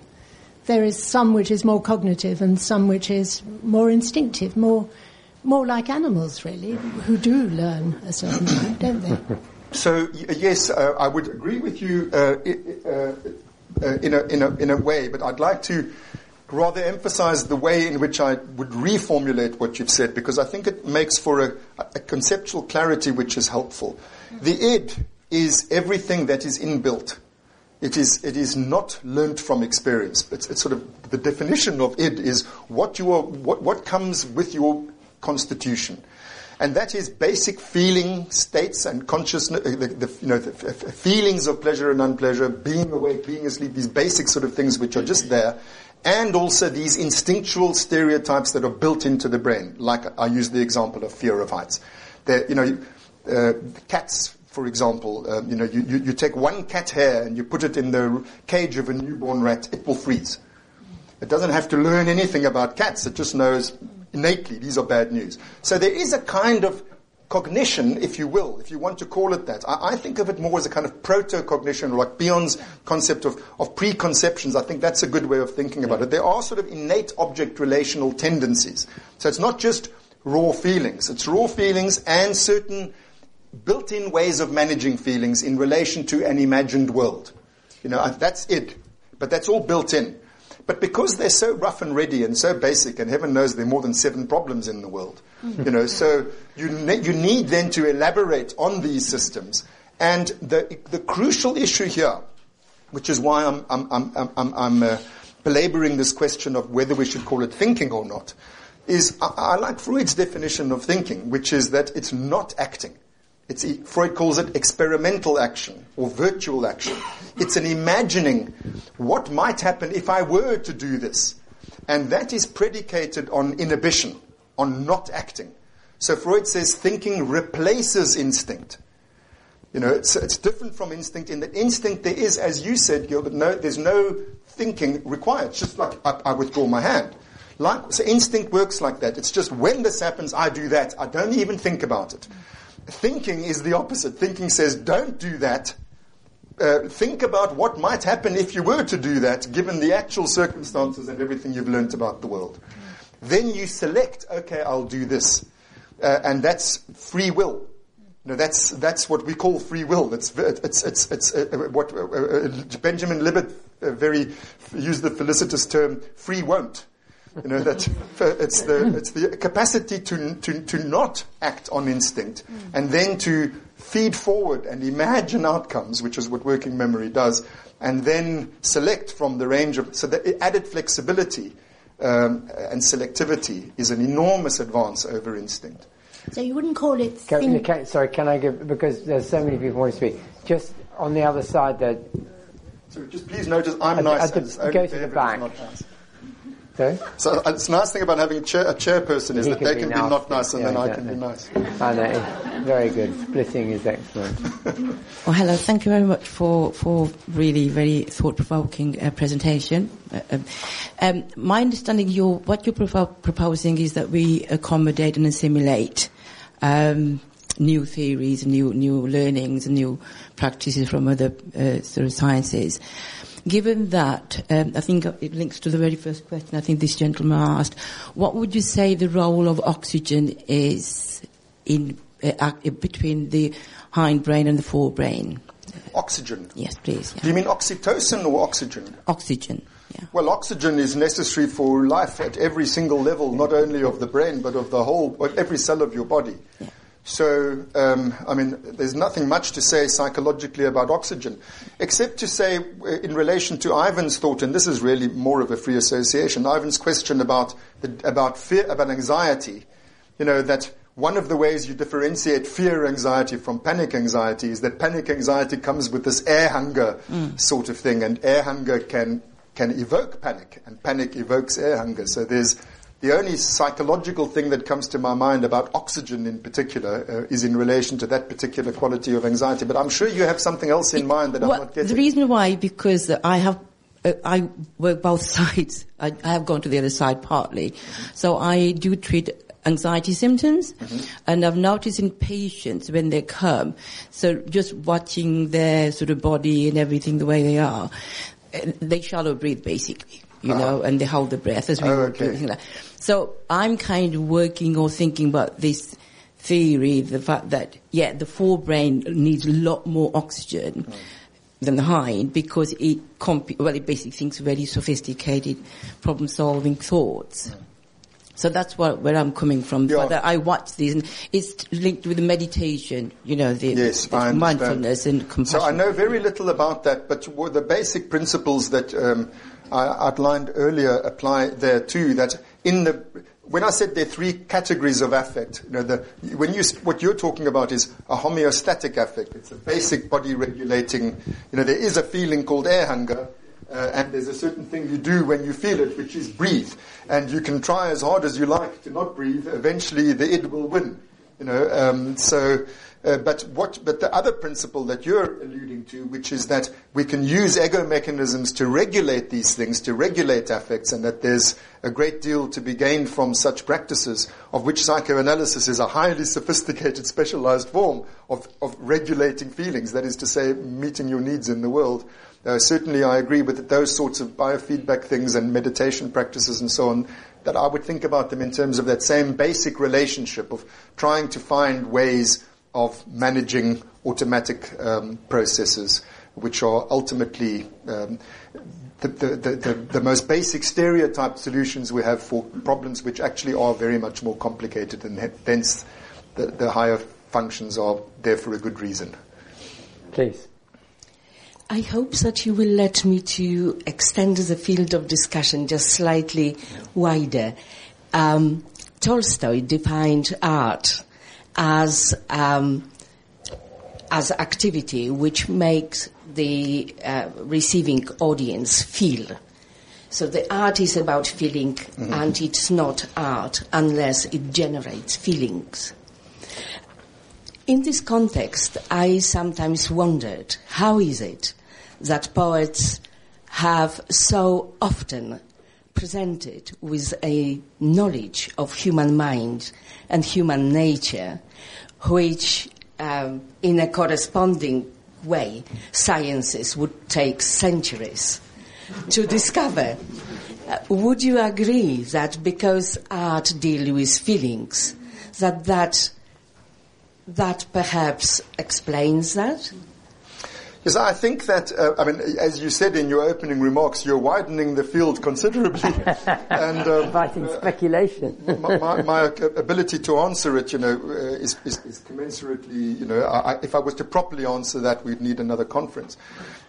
There is some which is more cognitive and some which is more instinctive, more more like animals, really, who do learn a certain amount, don't they? So yes, uh, I would agree with you uh, uh, uh, in, a, in, a, in a way, but I'd like to rather emphasize the way in which I would reformulate what you've said because I think it makes for a, a conceptual clarity which is helpful. The id is everything that is inbuilt. It is, it is not learnt from experience. It's, it's sort of the definition of id is what you are, what, what comes with your constitution. And that is basic feeling states and consciousness, uh, the, the, you know, the feelings of pleasure and unpleasure, being awake, being asleep, these basic sort of things which are just there, and also these instinctual stereotypes that are built into the brain. Like I use the example of fear of heights. you know, uh, cats for example, um, you know, you, you, you take one cat hair and you put it in the cage of a newborn rat, it will freeze. It doesn't have to learn anything about cats. It just knows innately these are bad news. So there is a kind of cognition, if you will, if you want to call it that. I, I think of it more as a kind of proto-cognition, like Bion's concept of, of preconceptions. I think that's a good way of thinking about it. There are sort of innate object relational tendencies. So it's not just raw feelings. It's raw feelings and certain built-in ways of managing feelings in relation to an imagined world. You know, that's it. But that's all built in. But because they're so rough and ready and so basic, and heaven knows there are more than seven problems in the world, you know, so you, ne- you need then to elaborate on these systems. And the, the crucial issue here, which is why I'm, I'm, I'm, I'm, I'm uh, belaboring this question of whether we should call it thinking or not, is I, I like Freud's definition of thinking, which is that it's not acting. It's, Freud calls it experimental action or virtual action. It's an imagining what might happen if I were to do this. And that is predicated on inhibition, on not acting. So Freud says thinking replaces instinct. You know, it's, it's different from instinct in that instinct there is, as you said, Gilbert, no, there's no thinking required. It's just like I, I withdraw my hand. Like, so instinct works like that. It's just when this happens, I do that. I don't even think about it. Thinking is the opposite. Thinking says, don't do that. Uh, think about what might happen if you were to do that, given the actual circumstances and everything you've learnt about the world. Then you select, okay, I'll do this. Uh, and that's free will. Know, that's, that's what we call free will. It's, it's, it's, it's uh, what uh, uh, Benjamin Libet uh, very used the felicitous term, free won't. You know, that it's the, it's the capacity to, to, to not act on instinct and then to feed forward and imagine outcomes, which is what working memory does, and then select from the range of, so the added flexibility um, and selectivity is an enormous advance over instinct. So you wouldn't call it Can, think- can, sorry, can I give, because there's so many people want to speak. Just on the other side that, So just please notice I'm At the- nice. at the- and go to the David who's back. Not sorry? So uh, it's nice thing about having a, chair, a chairperson is He that can they can be nasty. not nice and Yeah, then I can be nice. I know, very good. Splitting is excellent. Well, hello. Thank you very much for, for really very thought-provoking uh, presentation. Uh, um, um, my understanding, you're, what you're propo- proposing is that we accommodate and assimilate um, new theories, new new learnings, and new practices from other uh, sort of sciences. Given that, um, I think it links to the very first question I think this gentleman asked. What would you say the role of oxygen is in uh, between the hindbrain and the forebrain? Oxygen. Yes, please. Do you mean oxytocin or oxygen? Oxygen. Yeah. Well, oxygen is necessary for life at every single level, not only of the brain, but of the whole, of every cell of your body. So, um, I mean, there's nothing much to say psychologically about oxygen, except to say, uh, in relation to Ivan's thought, and this is really more of a free association, Ivan's question about, the, about fear, about anxiety, you know, that one of the ways you differentiate fear anxiety from panic anxiety is that panic anxiety comes with this air hunger sort of thing, and air hunger can, can evoke panic, and panic evokes air hunger. So there's the only psychological thing that comes to my mind about oxygen in particular uh, is in relation to that particular quality of anxiety. But I'm sure you have something else in mind that I'm not getting. the reason why, because I have, uh, I work both sides. I, I have gone to the other side partly. So I do treat anxiety symptoms Mm-hmm. and I've noticed in patients when they come, so just watching their sort of body and everything the way they are, uh, they shallow breathe basically. You know, and they hold the breath as we. Oh, okay. doing that. So I'm kind of working or thinking about this theory, the fact that, yeah, the forebrain needs a lot more oxygen Hmm. than the hind because it, comp- well, it basically thinks very sophisticated problem-solving thoughts. So that's what, where I'm coming from. Yeah. But I watch these, and it's linked with the meditation, you know, the, Yes, the mindfulness and compassion. So I know very little about that, but the basic principles that um, I outlined earlier apply there too. That in the when I said there are three categories of affect, you know, the, when you what you're talking about is a homeostatic affect. It's a basic body regulating. You know, there is a feeling called air hunger. Uh, and there's a certain thing you do when you feel it, which is breathe. And you can try as hard as you like to not breathe. Eventually, the id will win. You know, um, so Uh, but what, but the other principle that you're alluding to, which is that we can use ego mechanisms to regulate these things, to regulate affects, and that there's a great deal to be gained from such practices, of which psychoanalysis is a highly sophisticated, specialized form of, of regulating feelings, that is to say, meeting your needs in the world. Uh, certainly, I agree with those sorts of biofeedback things and meditation practices and so on. That I would think about them in terms of that same basic relationship of trying to find ways of managing automatic um, processes, which are ultimately um, the, the, the, the, most basic stereotype solutions we have for problems which actually are very much more complicated, and hence the, the higher functions are there for a good reason. Please. I hope that you will let me to extend the field of discussion just slightly wider. Um, Tolstoy defined art as um, as activity which makes the uh, receiving audience feel. So the art is about feeling, mm-hmm. and it's not art unless it generates feelings. In this context, I sometimes wondered how is it that poets have so often presented with a knowledge of human mind and human nature, which um, in a corresponding way, sciences would take centuries to discover. Uh, would you agree that because art deals with feelings, that that that perhaps explains that? I think that, uh, I mean, as you said in your opening remarks, you're widening the field considerably. and um, Inviting speculation. my, my, my, ability to answer it, you know, uh, is, is, is, commensurately, you know, I, if I was to properly answer that, we'd need another conference.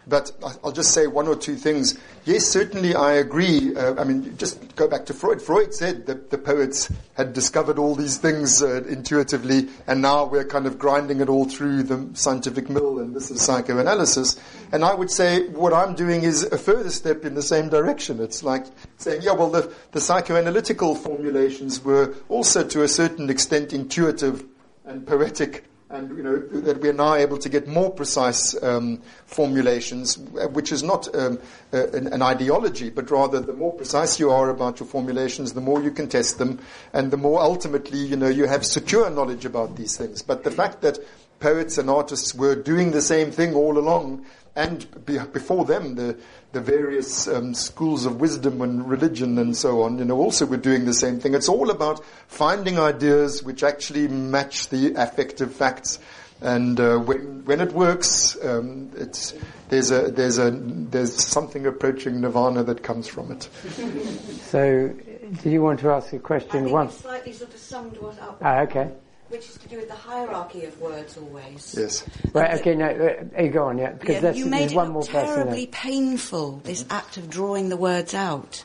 But I'll just say one or two things. Yes, certainly I agree. Uh, I mean, just go back to Freud. Freud said that the poets had discovered all these things uh, intuitively, and now we're kind of grinding it all through the scientific mill, and this is psychoanalysis. And I would say what I'm doing is a further step in the same direction. It's like saying, yeah, well, the, the psychoanalytical formulations were also to a certain extent intuitive and poetic and you know that we are now able to get more precise um, formulations, which is not um, an, an, ideology, but rather the more precise you are about your formulations, the more you can test them, and the more ultimately you know you have secure knowledge about these things. But the fact that poets and artists were doing the same thing all along, and be, before them the the various um, schools of wisdom and religion and so on, you know, also were doing the same thing. It's all about finding ideas which actually match the affective facts. And uh, when when it works, um, it's there's a there's a there's something approaching nirvana that comes from it. so, do you want to ask a question? I think One. slightly sort of summed what up. Ah, okay which is to do with the hierarchy of words always. Yes. Right, okay, no, uh, you go on, yeah, because yeah, you made it one more terribly painful, this act of drawing the words out.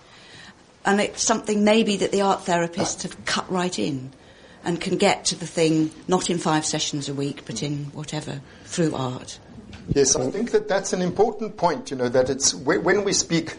And it's something maybe that the art therapists have cut right in and can get to the thing not in five sessions a week, but in whatever, through art. Yes, I think that that's an important point, you know, that it's when we speak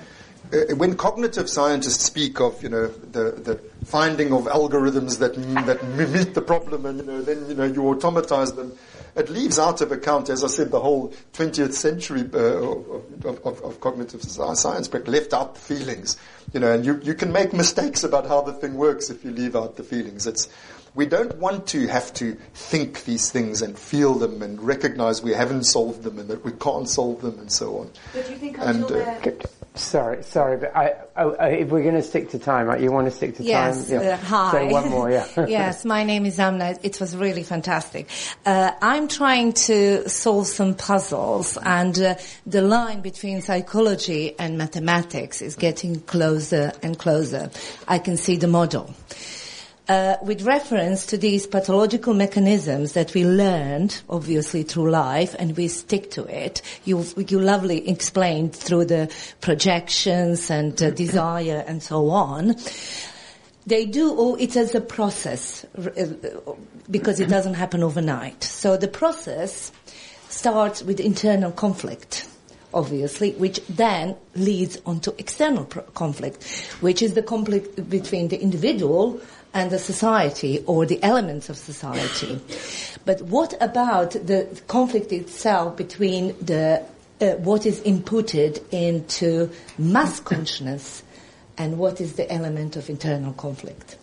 uh, when cognitive scientists speak of, you know, the, the finding of algorithms that, that meet the problem and, you know, then, you know, you automatize them, it leaves out of account, as I said, the whole 20th century uh, of, of, of, cognitive science, but left out the feelings. You know, and you, you can make mistakes about how the thing works if you leave out the feelings. It's, we don't want to have to think these things and feel them and recognize we haven't solved them and that we can't solve them and so on. But you think until and, uh, Sorry, sorry, but I, oh, uh, if we're going to stick to time, right, you want to stick to yes, time? Yeah. Uh, hi. So one more, yeah. yes, my name is Amna. It was really fantastic. Uh, I'm trying to solve some puzzles, and uh, the line between psychology and mathematics is getting closer and closer. I can see the model uh, with reference to these pathological mechanisms that we learned, obviously through life, and we stick to it. You, you lovely explained through the projections and uh, desire and so on. They do, oh, it's as a process, uh, because it doesn't happen overnight. So the process starts with internal conflict obviously, which then leads on to external pro- conflict, which is the conflict between the individual and the society or the elements of society. But what about the conflict itself between the uh, what is inputted into mass consciousness and what is the element of internal conflict?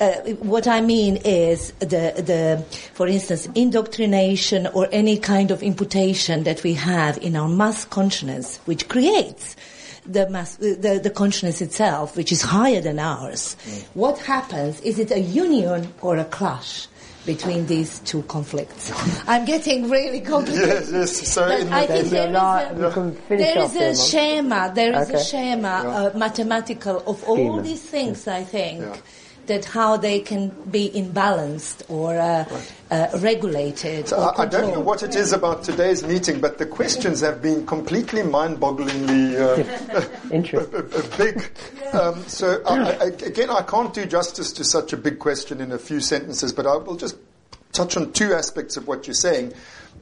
Uh, what I mean is the, the, for instance, indoctrination or any kind of imputation that we have in our mass consciousness, which creates the, mass, the, the consciousness itself, which is higher than ours. Mm. What happens? Is it a union or a clash? between these two conflicts. I'm getting really complicated. yes, yes. So I think there is a, there is a schema, there is okay. a schema, yeah. uh, mathematical of all these things, I think. Yeah that how they can be imbalanced or uh, uh, regulated. So or I, I, don't know what it is about today's meeting, but the questions have been completely mind-bogglingly uh, big. Um, so I, I, again, I can't do justice to such a big question in a few sentences, but I will just touch on two aspects of what you're saying.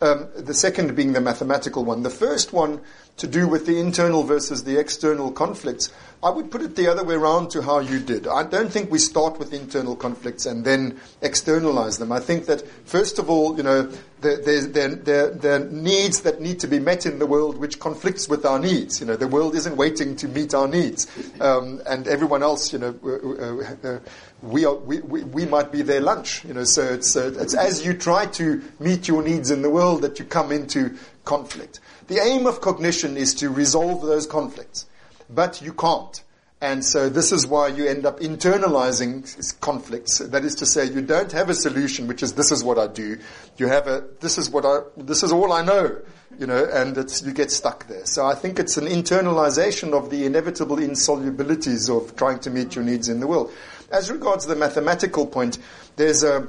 Um, the second being the mathematical one. The first one to do with the internal versus the external conflicts. I would put it the other way around to how you did. I don't think we start with internal conflicts and then externalize them. I think that, first of all, you know, there, are needs that need to be met in the world which conflicts with our needs. You know, the world isn't waiting to meet our needs. Um, and everyone else, you know, uh, uh, uh, we, are, we, we, we, might be their lunch. You know, so it's, uh, it's as you try to meet your needs in the world that you come into conflict. The aim of cognition is to resolve those conflicts, but you can't. And so this is why you end up internalizing conflicts. That is to say, you don't have a solution, which is this is what I do. You have a this is what I this is all I know, you know, and it's you get stuck there. So I think it's an internalization of the inevitable insolubilities of trying to meet your needs in the world. As regards the mathematical point, there's a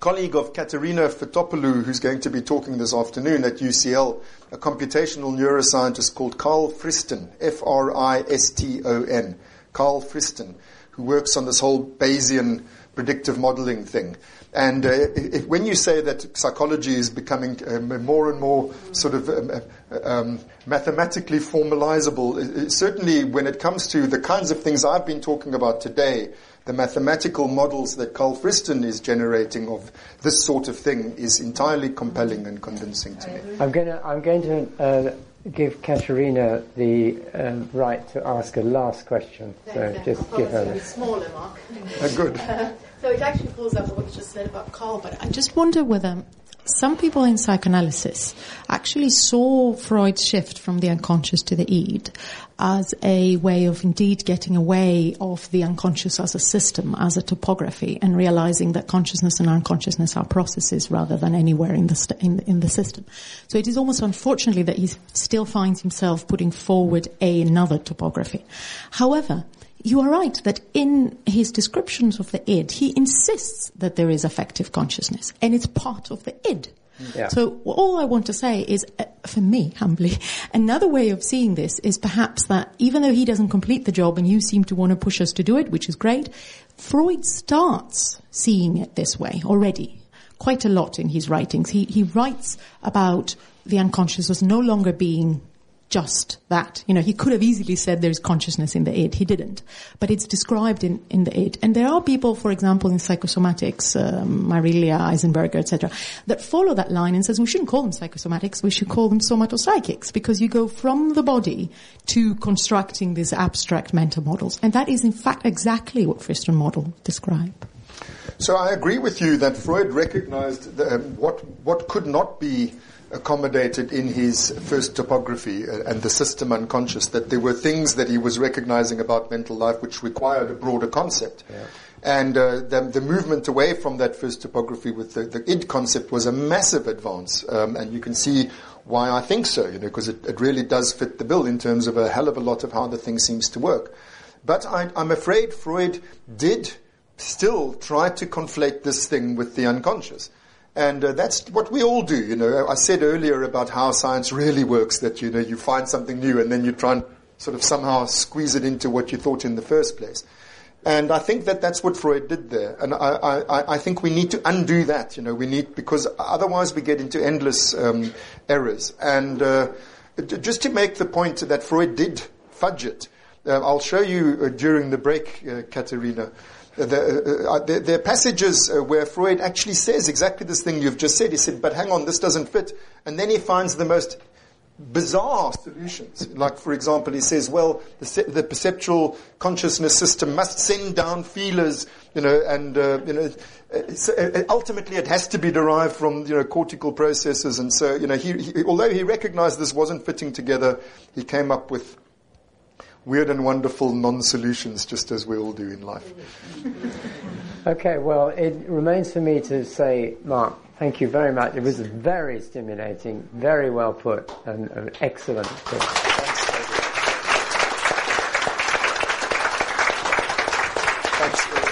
colleague of Katerina Fotopoulou, who's going to be talking this afternoon at UCL, a computational neuroscientist called Carl Friston, F-R-I-S-T-O-N, Carl Friston, who works on this whole Bayesian predictive modeling thing. And uh, if, when you say that psychology is becoming um, more and more sort of um, uh, um, mathematically formalizable, certainly when it comes to the kinds of things I've been talking about today, the mathematical models that Carl Friston is generating of this sort of thing is entirely compelling and convincing to me. I'm going to, I'm going to uh, give Katerina the uh, right to ask a last question. So just give her. A smaller, Mark. Uh, good. so it actually pulls up what you just said about Carl, but I just wonder whether some people in psychoanalysis actually saw Freud's shift from the unconscious to the id as a way of indeed getting away of the unconscious as a system, as a topography, and realizing that consciousness and unconsciousness are processes rather than anywhere in the, st- in, in, the system. So it is almost unfortunately that he still finds himself putting forward a, another topography. However, you are right that in his descriptions of the id, he insists that there is affective consciousness, and it's part of the id. Yeah. So all I want to say is, uh, for me, humbly, another way of seeing this is perhaps that even though he doesn't complete the job and you seem to want to push us to do it, which is great, Freud starts seeing it this way already. Quite a lot in his writings. He, he writes about the unconscious as no longer being just that. You know, he could have easily said there's consciousness in the id. He didn't. But it's described in, in the id. And there are people, for example, in psychosomatics, um, Marília, Eisenberger, etc., that follow that line and says we shouldn't call them psychosomatics, we should call them somatopsychics, because you go from the body to constructing these abstract mental models. And that is in fact exactly what Friston model described. So I agree with you that Freud recognized the, um, what, what could not be accommodated in his first topography uh, and the system unconscious, that there were things that he was recognizing about mental life which required a broader concept. Yeah. And uh, the, the, movement away from that first topography with the, the id concept was a massive advance. Um, and you can see why I think so, you know, because it, it, really does fit the bill in terms of a hell of a lot of how the thing seems to work. But I, I'm afraid Freud did still try to conflate this thing with the unconscious. And uh, that's what we all do, you know. I said earlier about how science really works, that, you know, you find something new and then you try and sort of somehow squeeze it into what you thought in the first place. And I think that that's what Freud did there. And I, I, I think we need to undo that, you know, we need, because otherwise we get into endless um, errors. And uh, just to make the point that Freud did fudge it, uh, I'll show you uh, during the break, uh, Katerina, the, uh, there, there, are passages uh, where Freud actually says exactly this thing you've just said. He said, but hang on, this doesn't fit. And then he finds the most bizarre solutions. Like, for example, he says, well, the, the perceptual consciousness system must send down feelers, you know, and, uh, you know, so uh, ultimately it has to be derived from, you know, cortical processes. And so, you know, he, he, although he recognized this wasn't fitting together, he came up with weird and wonderful non-solutions, just as we all do in life. okay, well, it remains for me to say, Mark, thank you very much. It was very stimulating, very well put, and, and excellent. Thanks,